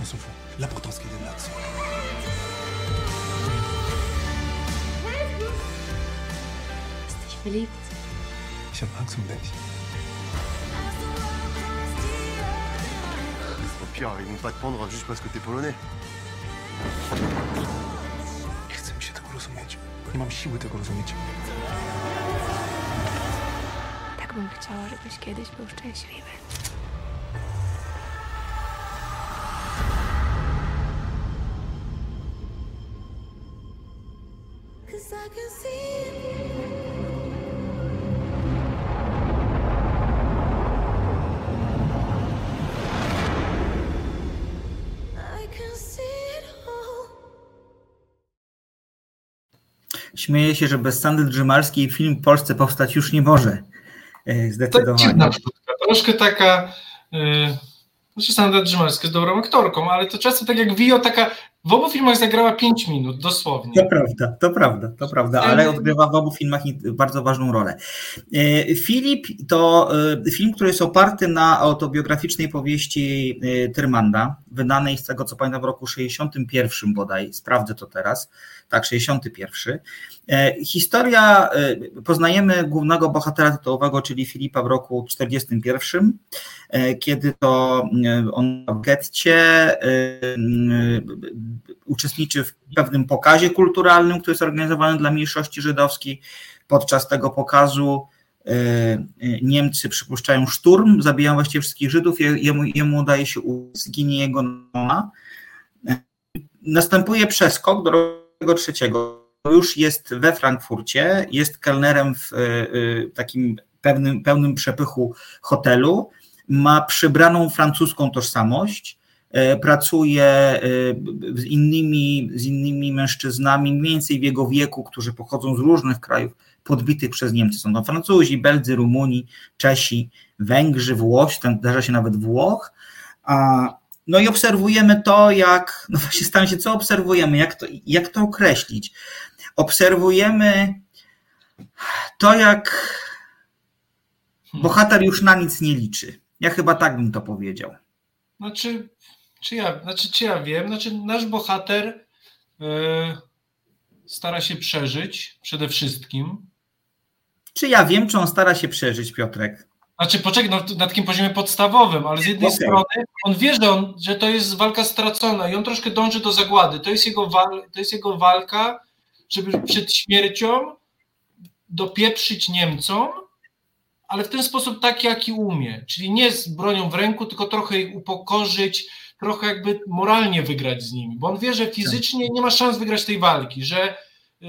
On s'en fout. L'important, c'est qu'il y ait de l'action. Verliebt? Hab Angst um dich. Au pire, ils vont pas te prendre juste parce que t'es polonais. Nie chce mi się tego rozumieć. Nie mam siły tego rozumieć. Tak bym chciała, żebyś kiedyś był szczęśliwy. Śmieję się, że bez Sandy Drzymalskiej film w Polsce powstać już nie może. E, Zdecydowanie. Troszkę taka. Yy, znaczy Sandra Drzymalska jest dobrą aktorką, ale to czasem tak jak Vio, taka w obu filmach zagrała 5 minut, dosłownie. To prawda, to prawda, to prawda, ale odgrywa w obu filmach bardzo ważną rolę. E, Filip to film, który jest oparty na autobiograficznej powieści Tyrmanda, wydanej z tego co pamiętam w roku 61 bodaj, sprawdzę to teraz, tak, 61. Historia, poznajemy głównego bohatera tytułowego, czyli Filipa w roku 41, kiedy to on w getcie uczestniczy w pewnym pokazie kulturalnym, który jest organizowany dla mniejszości żydowskiej. Podczas tego pokazu e, e, Niemcy przypuszczają szturm, zabijają właściwie wszystkich Żydów, jemu, jemu udaje się zginie jego mama. E, następuje przeskok do roku trzeciego. Już jest we Frankfurcie, jest kelnerem w takim pewnym, pełnym przepychu hotelu, ma przybraną francuską tożsamość, E, pracuje e, z innymi, z innymi mężczyznami, mniej więcej w jego wieku, którzy pochodzą z różnych krajów podbitych przez Niemcy. Są to Francuzi, Beldzy, Rumuni, Czesi, Węgrzy, Włosi, tam zdarza się nawet Włoch. No i obserwujemy to, jak, no właśnie staram się, co obserwujemy, jak to, jak to określić. Obserwujemy to, jak bohater już na nic nie liczy. Ja chyba tak bym to powiedział. Znaczy, czy ja, znaczy, czy ja wiem? Znaczy, nasz bohater yy, stara się przeżyć przede wszystkim. Czy ja wiem, czy on stara się przeżyć, Piotrek? Znaczy, poczekaj, no, na takim poziomie podstawowym, ale z jednej okay. strony on wie, że, on, że to jest walka stracona i on troszkę dąży do zagłady. To jest jego, wal, to jest jego walka, żeby przed śmiercią dopieprzyć Niemcom, ale w ten sposób tak, jaki umie. Czyli nie z bronią w ręku, tylko trochę ich upokorzyć, trochę jakby moralnie wygrać z nimi, bo on wie, że fizycznie nie ma szans wygrać tej walki, że, y,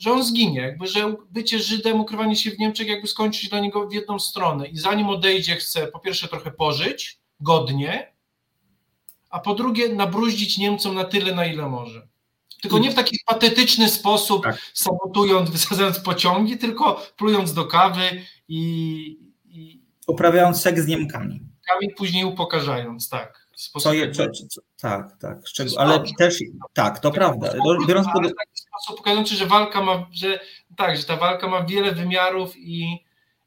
że on zginie, jakby, że bycie Żydem, ukrywanie się w Niemczech jakby skończyć dla niego w jedną stronę i zanim odejdzie chce po pierwsze trochę pożyć, godnie, a po drugie nabruździć Niemcom na tyle, na ile może. Tylko nie w taki patetyczny sposób, Tak. sabotując, [LAUGHS] wysadzając pociągi, tylko plując do kawy i, i Uprawiając seks z Niemkami. kami później upokarzając, tak. Sposób Co je, co, co, tak, tak. Szczeg- jest ale też, tak, to prawda. sposób, Biorąc pod, ale w taki sposób pokazujący, że walka ma, że tak, że ta walka ma wiele wymiarów i,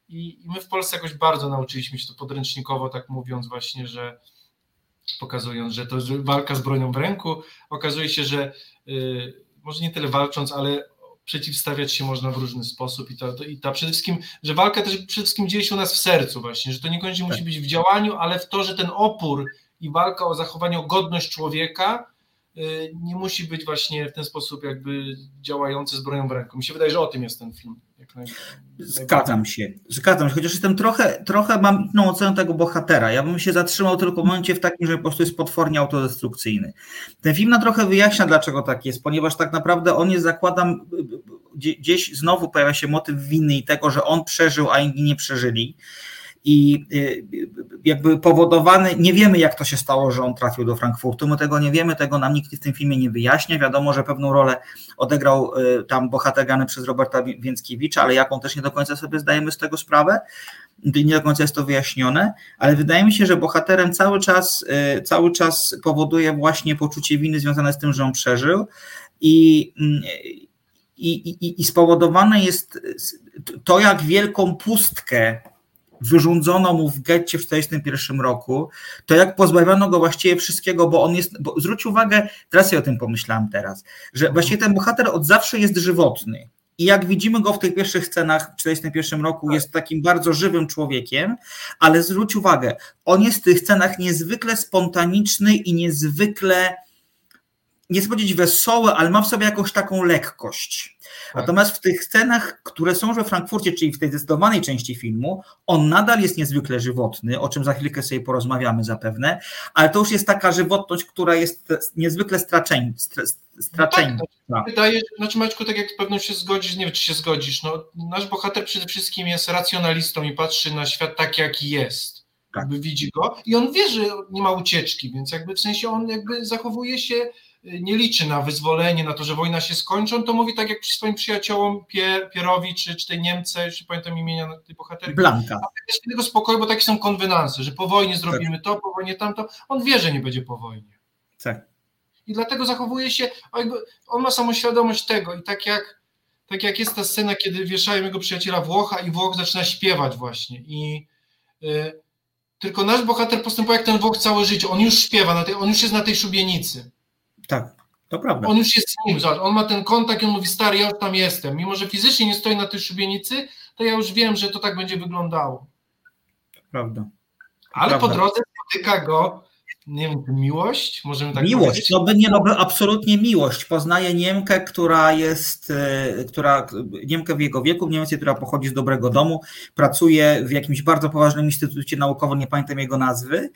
i, my w Polsce jakoś bardzo nauczyliśmy się to podręcznikowo, tak mówiąc właśnie, że pokazując, że to że walka z bronią w ręku, okazuje się, że y, może nie tyle walcząc, ale przeciwstawiać się można w różny sposób i ta, i ta przede wszystkim, że walka też przede wszystkim dzieje się u nas w sercu właśnie, że to niekoniecznie musi być w działaniu, ale w to, że ten opór i walka o zachowanie, o godność człowieka y, nie musi być właśnie w ten sposób jakby działający z bronią w ręku. Mi się wydaje, że o tym jest ten film. Jak naj, Zgadzam się, zgadzam się, chociaż jestem trochę, trochę mam inną ocenę tego bohatera. Ja bym się zatrzymał tylko w momencie w takim, że po prostu jest potwornie autodestrukcyjny. Ten film na trochę wyjaśnia, dlaczego tak jest, ponieważ tak naprawdę on jest, zakładam, gdzie- gdzieś znowu pojawia się motyw winy i tego, że on przeżył, a inni nie przeżyli. I y, jakby powodowany, nie wiemy jak to się stało, że on trafił do Frankfurtu, my tego nie wiemy, tego nam nikt w tym filmie nie wyjaśnia. Wiadomo, że pewną rolę odegrał y, tam bohater grany przez Roberta Wię- Więckiewicza, ale jaką też nie do końca sobie zdajemy z tego sprawę. Nie do końca jest to wyjaśnione, ale wydaje mi się, że bohaterem cały czas, y, cały czas powoduje właśnie poczucie winy związane z tym, że on przeżył i, i, i, i spowodowane jest to, jak wielką pustkę wyrządzono mu w getcie w 1941 roku, to jak pozbawiono go właściwie wszystkiego, bo on jest, bo zwróć uwagę, teraz ja o tym pomyślałem teraz, że właściwie ten bohater od zawsze jest żywotny. I jak widzimy go w tych pierwszych scenach w 1941 roku, jest takim bardzo żywym człowiekiem, ale zwróć uwagę, on jest w tych scenach niezwykle spontaniczny i niezwykle, nie chcę powiedzieć wesoły, ale ma w sobie jakąś taką lekkość. Natomiast w tych scenach, które są we Frankfurcie, czyli w tej zdecydowanej części filmu, on nadal jest niezwykle żywotny, o czym za chwilkę sobie porozmawiamy zapewne, ale to już jest taka żywotność, która jest niezwykle straczeń, stra, straczeń. Tak, wydaje, znaczy Maćku, tak jak pewno się zgodzisz, nie wiem, czy się zgodzisz, no, nasz bohater przede wszystkim jest racjonalistą i patrzy na świat tak, jaki jest. Tak. Jakby widzi go i on wie, że nie ma ucieczki, więc jakby w sensie on jakby zachowuje się, nie liczy na wyzwolenie, na to, że wojna się skończy, on to mówi tak jak przy swoim przyjaciołom Pier, Pierowi, czy, czy tej Niemce, już nie pamiętam imienia tej bohaterki. Blanka. A jest tego spokoju, bo takie są konwenanse, że po wojnie zrobimy to, po wojnie tamto. On wie, że nie będzie po wojnie. Tak. I dlatego zachowuje się, on ma samoświadomość tego i tak jak, tak jak jest ta scena, kiedy wieszają jego przyjaciela Włocha i Włoch zaczyna śpiewać właśnie i y, tylko nasz bohater postępuje jak ten Włoch całe życie, on już śpiewa, na tej, on już jest na tej szubienicy. Tak, to prawda. On już jest z nim, zobacz, on ma ten kontakt i on mówi, stary, ja już tam jestem. Mimo, że fizycznie nie stoi na tej szubienicy, to ja już wiem, że to tak będzie wyglądało. Prawda. Ale Prawda. po drodze spotyka go, nie wiem, miłość, możemy tak miłość, powiedzieć. no by nie, no absolutnie miłość. Poznaje Niemkę, która jest, e, która, Niemkę w jego wieku, mniej więcej, która pochodzi z dobrego domu, pracuje w jakimś bardzo poważnym instytucie naukowym, nie pamiętam jego nazwy,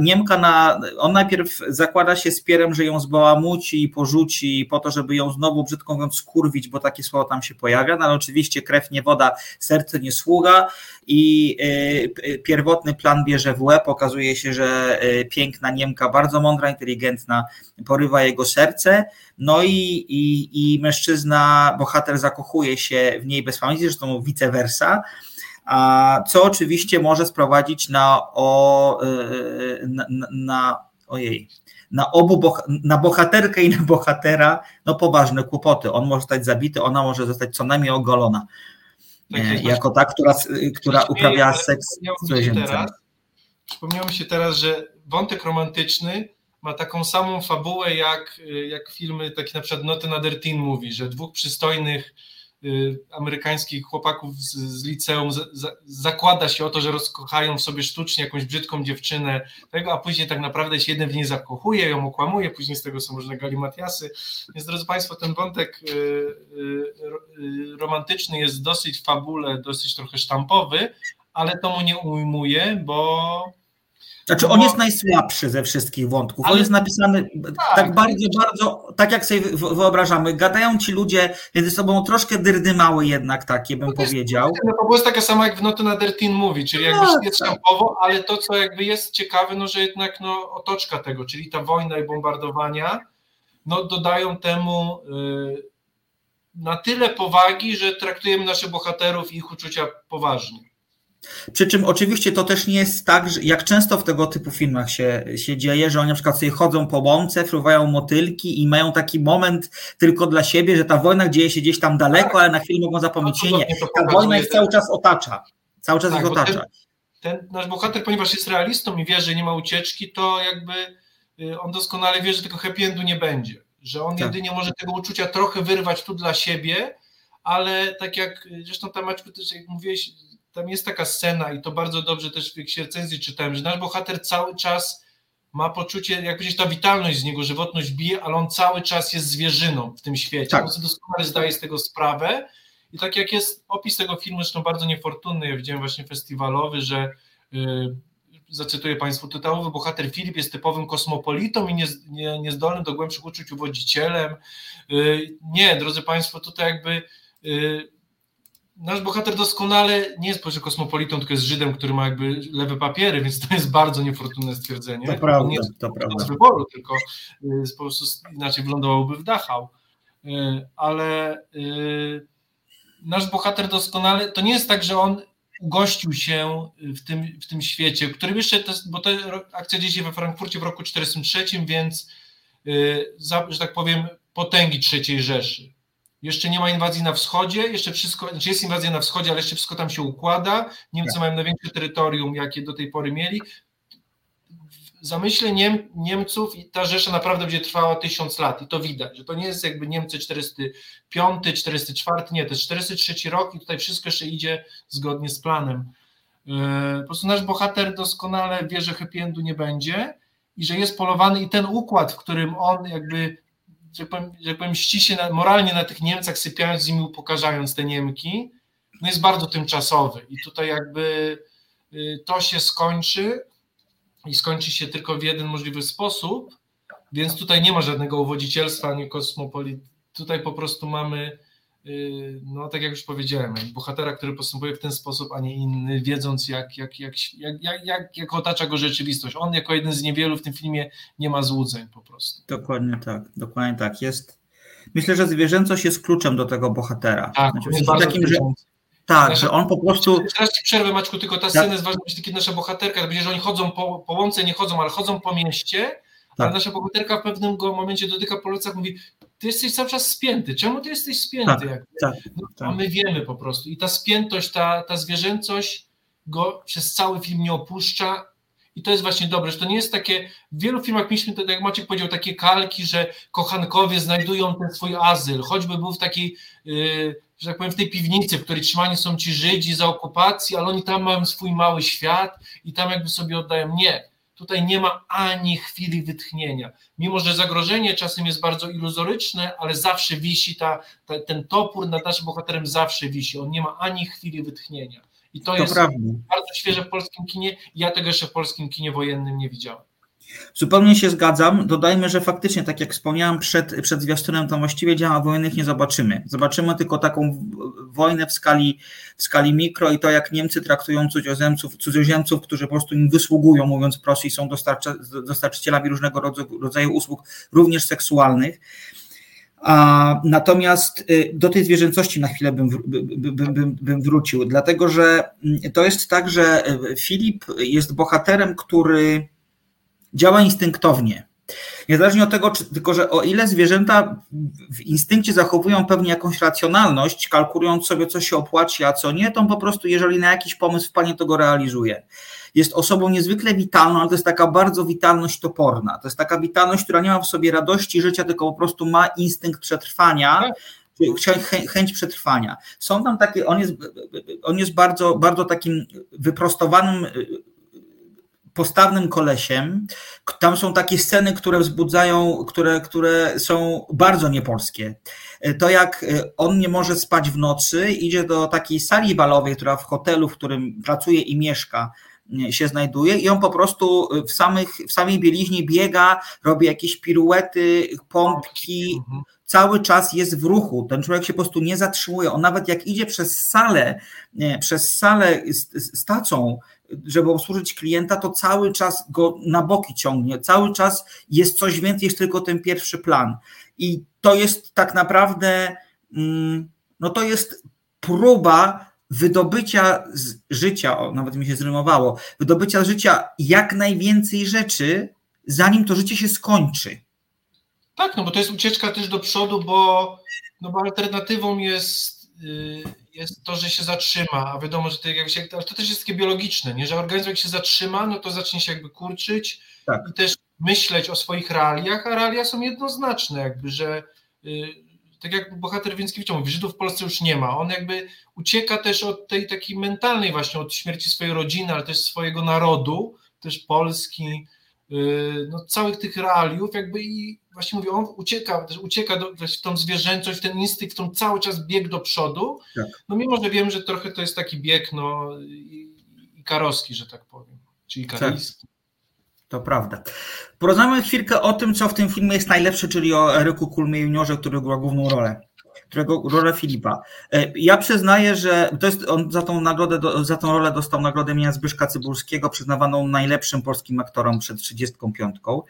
Niemka, na, on najpierw zakłada się z Pierem, że ją zbałamuci i porzuci po to, żeby ją znowu, brzydko mówiąc, skurwić, bo takie słowo tam się pojawia, no ale oczywiście krew nie woda, serce nie sługa i y, pierwotny plan bierze w. Łeb, okazuje się, że y, piękna Niemka, bardzo mądra, inteligentna, porywa jego serce, no i, i, i mężczyzna, bohater zakochuje się w niej bez pamięci, zresztą vice versa, co oczywiście może sprowadzić na, o, y, na, na, na ojej, na obu, na bohaterkę i na bohatera, no poważne kłopoty. On może zostać zabity, ona może zostać co najmniej ogolona. Tak E, jako ta, która, która Śmieję, uprawia ale seks z cudzoziemcem. teraz- Przypomniało mi się teraz, że wątek romantyczny ma taką samą fabułę jak, jak filmy, taki na przykład Not Another Teen mówi, że dwóch przystojnych amerykańskich chłopaków z, z liceum za, za, zakłada się o to, że rozkochają w sobie sztucznie jakąś brzydką dziewczynę, tego, a później tak naprawdę się jeden w niej zakochuje, ją okłamuje, później z tego są różne galimatiasy. Więc drodzy Państwo, ten wątek y, y, y, romantyczny jest dosyć w fabule, dosyć trochę sztampowy, ale to mu nie ujmuje, bo Znaczy, on jest najsłabszy ze wszystkich wątków. On jest napisany tak, Tak. bardzo, bardzo, tak jak sobie wy- wyobrażamy. Gadają ci ludzie między sobą troszkę dyrdymały jednak takie, bym powiedział. No to jest taka sama jak w Noty na Dertin mówi, czyli jakby Tak, jest sztampowo, ale to, co jakby jest ciekawe, no że jednak no, otoczka tego, czyli ta wojna i bombardowania, no, dodają temu na tyle powagi, że traktujemy naszych bohaterów i ich uczucia poważnie. Przy czym oczywiście to też nie jest tak, że jak często w tego typu filmach się, się dzieje, że oni na przykład sobie chodzą po łące, fruwają motylki i mają taki moment tylko dla siebie, że ta wojna dzieje się gdzieś tam daleko, tak. ale na chwilę mogą zapomnieć. Nie, ta wojna ich cały czas otacza. Cały czas tak, ich otacza. Ten, ten, nasz bohater, ponieważ jest realistą i wie, że nie ma ucieczki, to jakby y, on doskonale wie, że tego happy endu nie będzie. Że on tak. jedynie może tego uczucia trochę wyrwać tu dla siebie, ale tak jak zresztą tam Maćku też jak mówiłeś, tam jest taka scena i to bardzo dobrze też w jakiejś recenzji czytałem, że nasz bohater cały czas ma poczucie, jak powiedzieć, ta witalność z niego, żywotność bije, ale on cały czas jest zwierzyną w tym świecie. Tak. On sobie doskonale zdaje z tego sprawę. I tak jak jest opis tego filmu, zresztą bardzo niefortunny, ja widziałem właśnie festiwalowy, że yy, zacytuję Państwu, tytułowy bohater Filip jest typowym kosmopolitą i nie, nie, niezdolnym do głębszych uczuć uwodzicielem. Yy, nie, drodzy Państwo, tutaj jakby yy, nasz bohater doskonale nie jest po kosmopolitą, tylko jest Żydem, który ma jakby lewe papiery, więc to jest bardzo niefortunne stwierdzenie. To prawda, nie jest to prawda. z wyboru, tylko jest po prostu inaczej wylądowałby w Dachau. Y, ale y, nasz bohater doskonale, to nie jest tak, że on ugościł się w tym, w tym świecie, którym jeszcze, to jest, bo ta akcja dzieje się we Frankfurcie w roku 1943, więc, y, że tak powiem, potęgi III Rzeszy jeszcze nie ma inwazji na wschodzie, jeszcze wszystko, znaczy jest inwazja na wschodzie, ale jeszcze wszystko tam się układa. Niemcy tak. mają największe terytorium, jakie do tej pory mieli. W zamyśle Niem, Niemców ta Rzesza naprawdę będzie trwała tysiąc lat i to widać, że to nie jest jakby Niemcy 405, 404, nie, to jest 403 rok i tutaj wszystko jeszcze idzie zgodnie z planem. E, po prostu nasz bohater doskonale wie, że happy endu nie będzie i że jest polowany i ten układ, w którym on jakby że powiem, że powiem ści się na, moralnie na tych Niemcach, sypiając z nimi, upokarzając te Niemki, no jest bardzo tymczasowy i tutaj jakby y, to się skończy i skończy się tylko w jeden możliwy sposób, więc tutaj nie ma żadnego uwodzicielstwa ani kosmopolit. Tutaj po prostu mamy no tak jak już powiedziałem, bohatera, który postępuje w ten sposób, a nie inny, wiedząc jak, jak, jak, jak, jak, jak otacza go rzeczywistość. On jako jeden z niewielu w tym filmie nie ma złudzeń po prostu. Dokładnie tak, dokładnie tak. Jest. Myślę, że zwierzęcość jest kluczem do tego bohatera. Tak, znaczy, jest bardzo takim, że, tak, że on po prostu. Teraz ci przerwę, Maćku, tylko ta scena jest ważna, kiedy nasza bohaterka, to będzie, że oni chodzą po, po łące, nie chodzą, ale chodzą po mieście, tak. ale nasza bohaterka w pewnym momencie dotyka po plecach, mówi, ty jesteś cały czas spięty. Czemu ty jesteś spięty? Tak, tak, no, tak. A my wiemy po prostu. I ta spiętość, ta, ta zwierzęcość go przez cały film nie opuszcza. I to jest właśnie dobre, że to nie jest takie, w wielu filmach mieliśmy, tak jak Maciek powiedział, takie kalki, że kochankowie znajdują ten swój azyl, choćby był w takiej, yy, że tak powiem, w tej piwnicy, w której trzymani są ci Żydzi za okupacji, ale oni tam mają swój mały świat i tam jakby sobie oddają. Nie, tutaj nie ma ani chwili wytchnienia. Mimo, że zagrożenie czasem jest bardzo iluzoryczne, ale zawsze wisi ta, ta, ten topór nad naszym bohaterem zawsze wisi. On nie ma ani chwili wytchnienia. I to, to jest prawda. bardzo świeże w polskim kinie. Ja tego jeszcze w polskim kinie wojennym nie widziałem. Zupełnie się zgadzam. Dodajmy, że faktycznie, tak jak wspomniałem przed, przed zwiastunem, to właściwie działa wojennych nie zobaczymy. Zobaczymy tylko taką wojnę w skali, w skali mikro i to, jak Niemcy traktują cudzoziemców, cudzoziemców którzy po prostu im wysługują, mówiąc prosto, i są dostarczycielami różnego rodzaju usług, również seksualnych. A, natomiast y, do tej zwierzęcości na chwilę bym, bym, bym, bym, wrócił, dlatego że mm, to jest tak, że y, Filip jest bohaterem, który działa instynktownie. Niezależnie od tego, czy, tylko że o ile zwierzęta w instynkcie zachowują pewnie jakąś racjonalność, kalkulując sobie, co się opłaci, a co nie, to po prostu, jeżeli na jakiś pomysł wpadnie, to go realizuje. Jest osobą niezwykle witalną, ale to jest taka bardzo witalność toporna. To jest taka witalność, która nie ma w sobie radości życia, tylko po prostu ma instynkt przetrwania, chęć przetrwania. Są tam takie, on jest, on jest bardzo, bardzo takim wyprostowanym postawnym kolesiem. Tam są takie sceny, które wzbudzają, które, które są bardzo niepolskie. To jak e, on nie może spać w nocy, idzie do takiej sali balowej, która w hotelu, w którym pracuje i mieszka, e, się znajduje i on po prostu w, samych, w samej bieliźnie biega, robi jakieś piruety, pompki, mhm. cały czas jest w ruchu. Ten człowiek się po prostu nie zatrzymuje. On nawet jak idzie przez salę, przez salę z, z tacą żeby obsłużyć klienta, to cały czas go na boki ciągnie, cały czas jest coś więcej niż tylko ten pierwszy plan. I to jest tak naprawdę, mm, no to jest próba wydobycia z życia, o, nawet mi się zrymowało, wydobycia z życia jak najwięcej rzeczy, zanim to życie się skończy. Tak, no bo to jest ucieczka też do przodu, bo, no bo alternatywą jest, yy, jest to, że się zatrzyma, a wiadomo, że to, jak się, ale to też jest takie biologiczne, nie? że organizm jak się zatrzyma, no to zacznie się jakby kurczyć tak. i też myśleć o swoich realiach, a realia są jednoznaczne, jakby, że yy, tak jak bohater Więckiewicza mówi, Żydów w Polsce już nie ma. On jakby ucieka też od tej takiej mentalnej właśnie, od śmierci swojej rodziny, ale też swojego narodu, też Polski, yy, no całych tych realiów jakby i właśnie mówię, on ucieka, ucieka do, w tą zwierzęcość, w ten instynkt, w tą cały czas bieg do przodu, tak. no mimo, że wiem, że trochę to jest taki bieg no i, i karowski, że tak powiem, czyli karyjski. Tak. To prawda. Porozmawiamy chwilkę o tym, co w tym filmie jest najlepsze, czyli o Eryku Kulmie juniorze, który gra główną rolę którego rolę Filipa. E, ja przyznaję, że to jest on za tą nagrodę, za tą rolę dostał nagrodę imienia Zbyszka Cybulskiego, przyznawaną najlepszym polskim aktorom przed 35. No,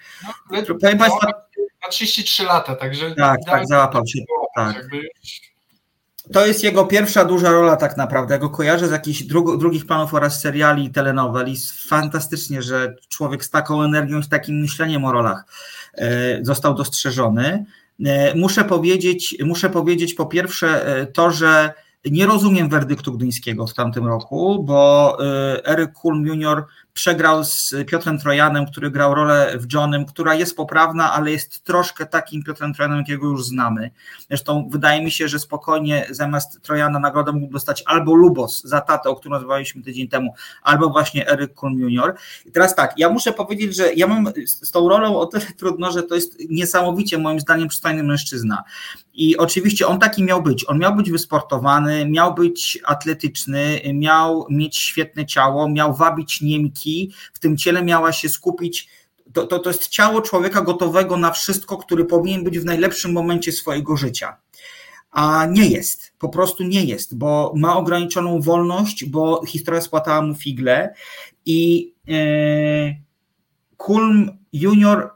Powiem Państwa, 33 lata, także tak, tak, załapał się. Tak. To jest jego pierwsza duża rola tak naprawdę. Ja go kojarzę z jakichś drugich planów oraz seriali i telenowel i fantastycznie, że człowiek z taką energią, z takim myśleniem o rolach e, został dostrzeżony. E, muszę powiedzieć, muszę powiedzieć po pierwsze e, to, że nie rozumiem werdyktu gdyńskiego w tamtym roku, bo Eryk Kulm Jr przegrał z Piotrem Trojanem, który grał rolę w Johnem, która jest poprawna, ale jest troszkę takim Piotrem Trojanem, jakiego już znamy. Zresztą wydaje mi się, że spokojnie zamiast Trojana nagrodę mógł dostać albo Lubos za tatę, o którym rozmawialiśmy tydzień temu, albo właśnie Eryk Kulm Jr. I teraz tak, ja muszę powiedzieć, że ja mam z tą rolą o tyle trudno, że to jest niesamowicie moim zdaniem przystojny mężczyzna. I oczywiście on taki miał być. On miał być wysportowany, miał być atletyczny, miał mieć świetne ciało, miał wabić Niemki, w tym ciele miała się skupić. To, to, to jest ciało człowieka gotowego na wszystko, który powinien być w najlepszym momencie swojego życia. A nie jest, po prostu nie jest, bo ma ograniczoną wolność, bo historia spłatała mu figle i yy, Kulm Junior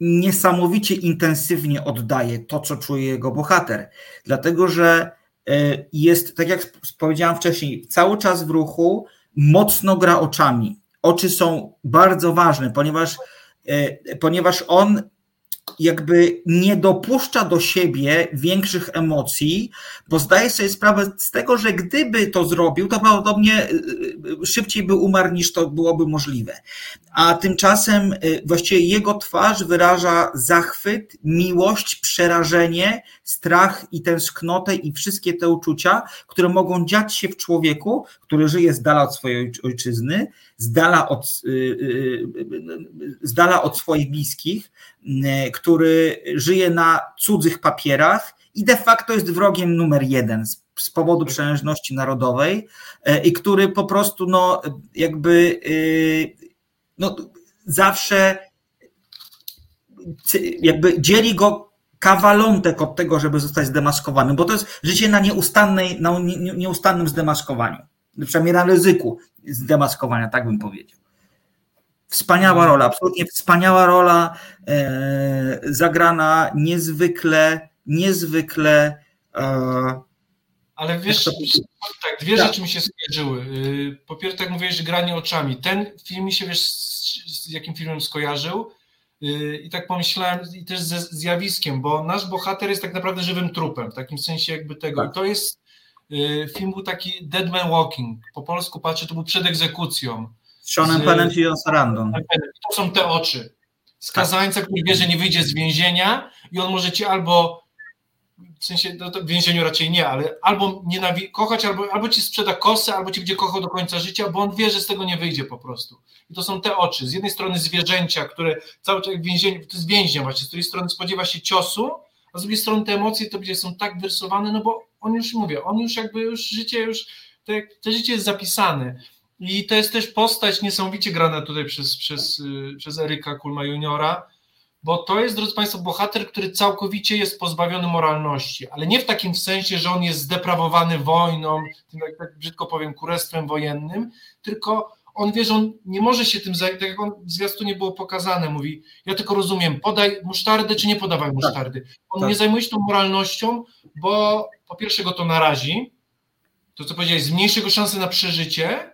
niesamowicie intensywnie oddaje to, co czuje jego bohater, dlatego że e, jest, tak jak powiedziałam wcześniej, cały czas w ruchu, mocno gra oczami. Oczy są bardzo ważne, ponieważ, e, ponieważ on jakby nie dopuszcza do siebie większych emocji, bo zdaje sobie sprawę z tego, że gdyby to zrobił, to prawdopodobnie y, y, szybciej by umarł niż to byłoby możliwe. A tymczasem y, właściwie jego twarz wyraża zachwyt, miłość, przerażenie, strach i tęsknotę i wszystkie te uczucia, które mogą dziać się w człowieku, który żyje z dala od swojej ojczyzny, z dala od, z dala od swoich bliskich, który żyje na cudzych papierach i de facto jest wrogiem numer jeden z, powodu przynależności narodowej i który po prostu no jakby no, zawsze jakby dzieli go kawalątek od tego, żeby zostać zdemaskowanym, bo to jest życie na nieustannej, na nieustannym zdemaskowaniu. Przynajmniej na ryzyku zdemaskowania, tak bym powiedział. Wspaniała rola, absolutnie wspaniała rola, e, zagrana niezwykle, niezwykle. E, ale wiesz, to... tak, dwie tak. rzeczy mi się skojarzyły. Y, po pierwsze, tak mówiłeś, że granie oczami. Ten film mi się, wiesz, z, jakim filmem skojarzył. Y, I tak pomyślałem, i też ze zjawiskiem, bo nasz bohater jest tak naprawdę żywym trupem, w takim sensie jakby tego. Tak. I to jest, y, film był taki Dead Man Walking. Po polsku patrzę, to był przed egzekucją. Z Seanem Pennem i Sarandon. To są te oczy. Skazańca, który wie, że nie wyjdzie z więzienia i on może cię albo w sensie, no w więzieniu raczej nie, ale albo nienawi- kochać, albo, albo ci sprzeda kosę, albo ci będzie kochał do końca życia, bo on wie, że z tego nie wyjdzie po prostu. I to są te oczy. Z jednej strony zwierzęcia, które cały czas w więzieniu, to jest więźnia właśnie, z drugiej strony spodziewa się ciosu, a z drugiej strony te emocje to będzie są tak wyrysowane, no bo on już, mówię, on już jakby już życie już, te, te życie jest zapisane. I to jest też postać niesamowicie grana tutaj przez, przez, y, przez Eryka Kulma Juniora, bo to jest, drodzy Państwo, bohater, który całkowicie jest pozbawiony moralności, ale nie w takim sensie, że on jest zdeprawowany wojną, tym, tak, tak brzydko powiem, kurestwem wojennym, tylko on wie, że on nie może się tym zająć, tak jak on w zwiastunie było pokazane, mówi, ja tylko rozumiem, podaj musztardę, czy nie podawaj musztardy. On tak. nie zajmuje się tą moralnością, bo po pierwsze go to narazi, to co powiedziałeś, zmniejszy go szanse na przeżycie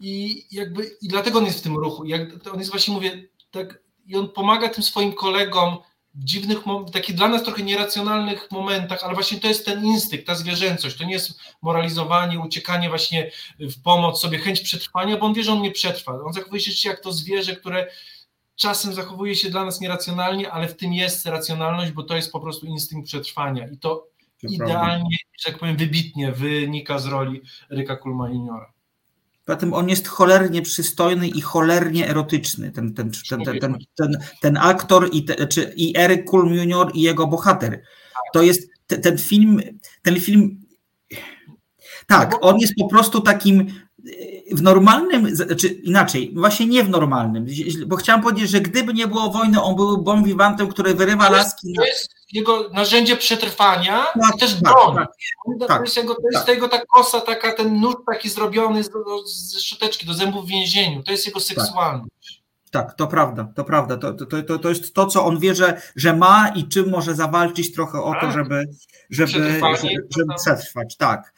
i jakby, i dlatego on jest w tym ruchu. Jak, on jest właśnie, mówię, tak, i on pomaga tym swoim kolegom w dziwnych, takich dla nas trochę nieracjonalnych momentach, ale właśnie to jest ten instynkt, ta zwierzęcość, to nie jest moralizowanie, uciekanie właśnie w pomoc sobie, chęć przetrwania, bo on wie, że on nie przetrwa. On zachowuje się jak to zwierzę, które czasem zachowuje się dla nas nieracjonalnie, ale w tym jest racjonalność, bo to jest po prostu instynkt przetrwania i to, To idealnie, że tak powiem, wybitnie wynika z roli Ryka Kulma juniora. Poza tym on jest cholernie przystojny i cholernie erotyczny, ten, ten, ten, ten, ten, ten, ten aktor i, te, czy, i Eric Kulm Jr. i jego bohater. To jest te, ten film, ten film, tak, on jest po prostu takim w normalnym, czy inaczej, właśnie nie w normalnym, bo chciałem powiedzieć, że gdyby nie było wojny, on był bon vivantem, który wyrywa To jest, laski. to jest jego narzędzie przetrwania Tak, i też tak, broń. tak, to tak, jest, jego, to jest tak. jego ta kosa, taka, ten nóż taki zrobiony z, z szczoteczki do zębów w więzieniu. To jest jego seksualność. Tak, to prawda, to prawda. To, to, to, to jest to, co on wie, że, że ma i czym może zawalczyć trochę o to, Tak. żeby, żeby, żeby, to przetrwać. Tak.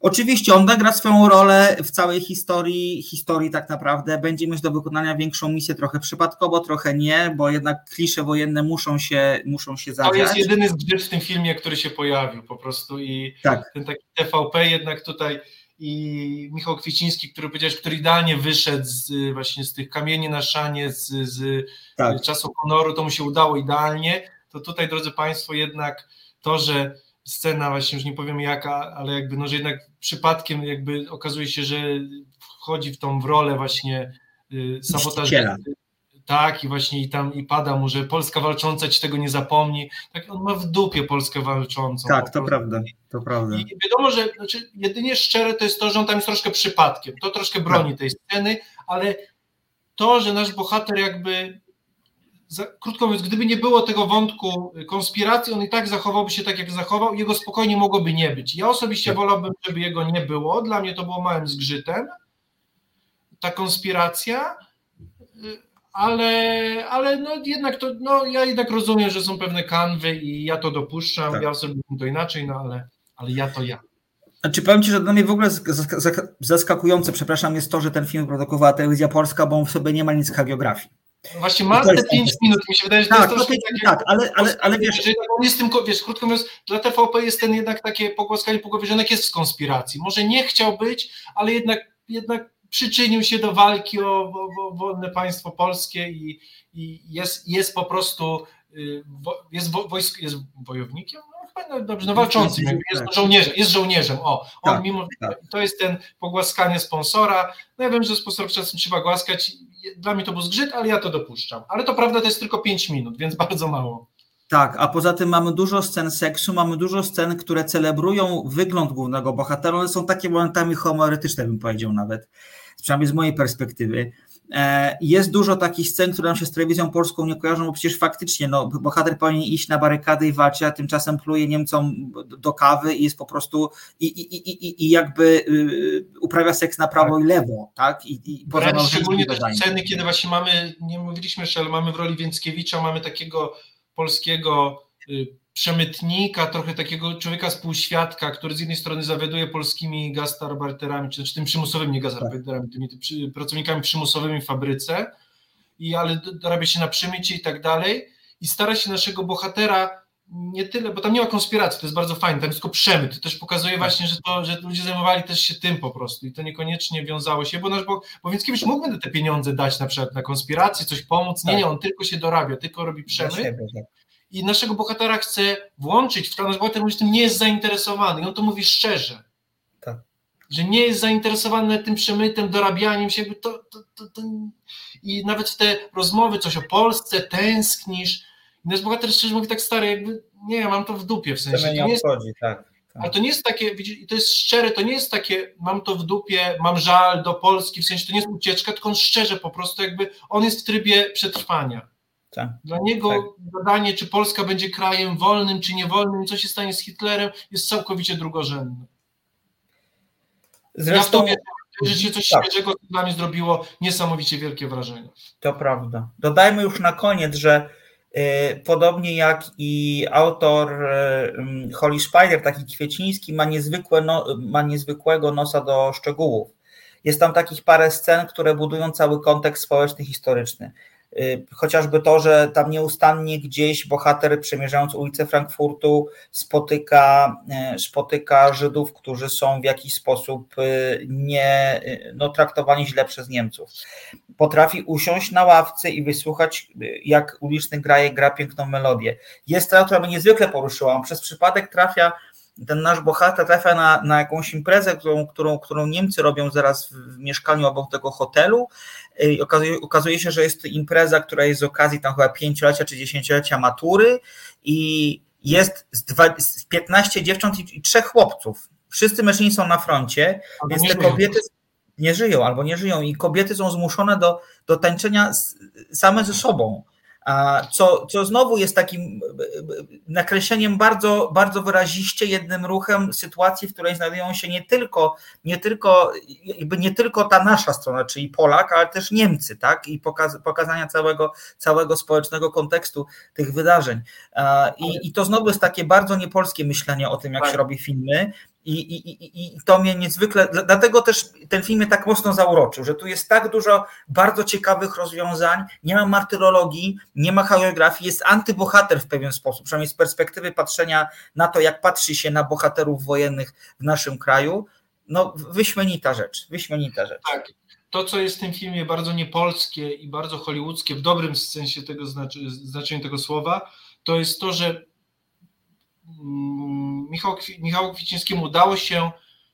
Oczywiście on wygra swoją rolę w całej historii, historii tak naprawdę. Będzie mieć do wykonania większą misję trochę przypadkowo, trochę nie, bo jednak klisze wojenne muszą się, muszą się To jest zadziać. jedyny zgrzyt w tym filmie, który się pojawił po prostu i Tak. ten taki TVP jednak tutaj i Michał Kwieciński, który powiedziałeś, który idealnie wyszedł z, właśnie z tych kamieni na szanie, z, z Tak. czasu honoru, to mu się udało idealnie, to tutaj, drodzy Państwo, jednak to, że scena, właśnie już nie powiem jaka, ale jakby, no, że jednak przypadkiem jakby okazuje się, że wchodzi w tą w rolę właśnie y, sabotażera. Tak, i właśnie i tam i pada mu, że Polska walcząca ci tego nie zapomni. Tak, on ma w dupie Polskę walczącą. Tak, to prawda, to prawda. I wiadomo, że znaczy, jedynie szczere to jest to, że on tam jest troszkę przypadkiem. To troszkę broni tej sceny, ale to, że nasz bohater jakby. Krótko mówiąc, gdyby nie było tego wątku konspiracji, on i tak zachowałby się tak, jak zachował, jego spokojnie mogłoby nie być. Ja osobiście wolałbym, żeby jego nie było. Dla mnie to było małym zgrzytem. Ta konspiracja, ale, ale no jednak to, no ja jednak rozumiem, że są pewne kanwy i ja to dopuszczam. Tak. Ja sobie to inaczej, no ale, ale ja to ja. Znaczy powiem Ci, że dla mnie w ogóle zask- zask- zaskakujące, przepraszam, jest to, że ten film produkowała telewizja polska, bo on w sobie nie ma nic z hagiografii. Właśnie ma to te jest 5 minut, mi się wydaje, że to Tak, jest troszkę to takie... tak, ale, ale, ale wiesz, że on jest tym, wiesz, krótko mówiąc, dla TVP jest ten jednak takie pogłaskanie po głowie, że jednak jest w konspiracji. Może nie chciał być, ale jednak, jednak przyczynił się do walki o, o, wolne państwo polskie i, i jest, jest po prostu y, jest, wo, wojsk, jest wojownikiem? No, dobrze, no walczącym, jakby jest Tak. żołnierzem, jest żołnierzem. O, on Tak, mimo tak. to jest ten pogłaskanie sponsora. No ja wiem, że sponsorów czasem trzeba głaskać. Dla mnie to był zgrzyt, ale ja to dopuszczam. Ale to prawda, to jest tylko 5 minut, więc [LAUGHS] bardzo mało. Tak, a poza tym mamy dużo scen seksu, mamy dużo scen, które celebrują wygląd głównego bohatera. One są takie momentami homoerotyczne, bym powiedział nawet, przynajmniej z mojej perspektywy. E, Jest dużo takich scen, które nam się z telewizją polską nie kojarzą, bo przecież faktycznie no, bohater powinien iść na barykady i walczyć, a tymczasem pluje Niemcom do kawy i jest po prostu i, i, i, i- i jakby y, uprawia seks na prawo i lewo, tak? I, i poza Wręcz małżeńskim szczególnie te sceny, kiedy właśnie mamy, nie mówiliśmy jeszcze, ale mamy w roli Więckiewicza, mamy takiego polskiego y, przemytnika, trochę takiego człowieka współświadka, który z jednej strony zawiaduje polskimi gastarbeiterami, czy, czy tym przymusowymi, nie gastarbeiterami, tymi przy, pracownikami przymusowymi w fabryce, i ale dorabia się na przemycie i tak dalej i stara się naszego bohatera nie tyle, bo tam nie ma konspiracji, to jest bardzo fajne, tam jest tylko przemyt, to też pokazuje właśnie, że, to, że ludzie zajmowali też się tym po prostu i to niekoniecznie wiązało się, bo nasz, bo, bo Więckiewicz mógłby te pieniądze dać na przykład na konspirację, coś pomóc, nie, nie, on tylko się dorabia, tylko robi przemyt i naszego bohatera chce włączyć w to, nasz bohater mówi, że tym nie jest zainteresowany i on to mówi szczerze. Tak. Że nie jest zainteresowany tym przemytem, dorabianiem się, to, to, to, to... i nawet w te rozmowy coś o Polsce, tęsknisz i nasz bohater szczerze mówi tak stary, jakby nie, ja mam to w dupie w sensie. To nie jest, tak. ale to nie jest takie, widzisz, i to jest szczere, to nie jest takie, mam to w dupie, mam żal do Polski, w sensie to nie jest ucieczka, tylko on szczerze po prostu jakby, on jest w trybie przetrwania. Tak. Dla niego badanie, czy Polska będzie krajem wolnym, czy niewolnym, co się stanie z Hitlerem, jest całkowicie drugorzędne. Zresztą, ja w to wierzę, Życie coś tak. świeżego dla mnie zrobiło niesamowicie wielkie wrażenie. To prawda. Dodajmy już na koniec, że y, podobnie jak i autor y, Holly Spider, taki Kwieciński, ma, niezwykłe no, ma niezwykłego nosa do szczegółów. Jest tam takich parę scen, które budują cały kontekst społeczny, historyczny. Y, chociażby to, że tam nieustannie gdzieś bohater przemierzając ulicę Frankfurtu spotyka, y, spotyka Żydów, którzy są w jakiś sposób y, nie, no, traktowani źle przez Niemców. Potrafi usiąść na ławce i wysłuchać, jak uliczny graje, gra piękną melodię. Jest to, która mnie niezwykle poruszyła. On przez przypadek trafia ten nasz bohater trafia na, na jakąś imprezę, którą, którą, którą Niemcy robią zaraz w, mieszkaniu obok tego hotelu. I okazuje, okazuje się, że jest to impreza, która jest z okazji tam chyba pięciolecia czy dziesięciolecia matury i jest z, dwa, z 15 dziewcząt i, i trzech chłopców. Wszyscy mężczyźni są na froncie, albo więc te kobiety nie żyją albo nie żyją i kobiety są zmuszone do, do tańczenia same ze sobą co, co znowu jest takim nakreśleniem bardzo, bardzo wyraziście jednym ruchem sytuacji, w której znajdują się nie tylko, nie tylko, jakby nie tylko ta nasza strona, czyli Polak, ale też Niemcy, tak? I pokaz, pokazania całego, całego społecznego kontekstu tych wydarzeń. I, I to znowu jest takie bardzo niepolskie myślenie o tym, jak się tak. robi filmy. I, i, I to mnie niezwykle, dlatego też ten film mnie tak mocno zauroczył, że tu jest tak dużo bardzo ciekawych rozwiązań, nie ma martyrologii, nie ma choreografii, jest antybohater w pewien sposób, przynajmniej z perspektywy patrzenia na to, jak patrzy się na bohaterów wojennych w naszym kraju. No, wyśmienita rzecz, wyśmienita rzecz. Tak. To, co jest w tym filmie bardzo niepolskie i bardzo hollywoodzkie, w dobrym sensie tego znaczenia tego słowa, to jest to, że Mm, Michał, Kwicińskiemu udało się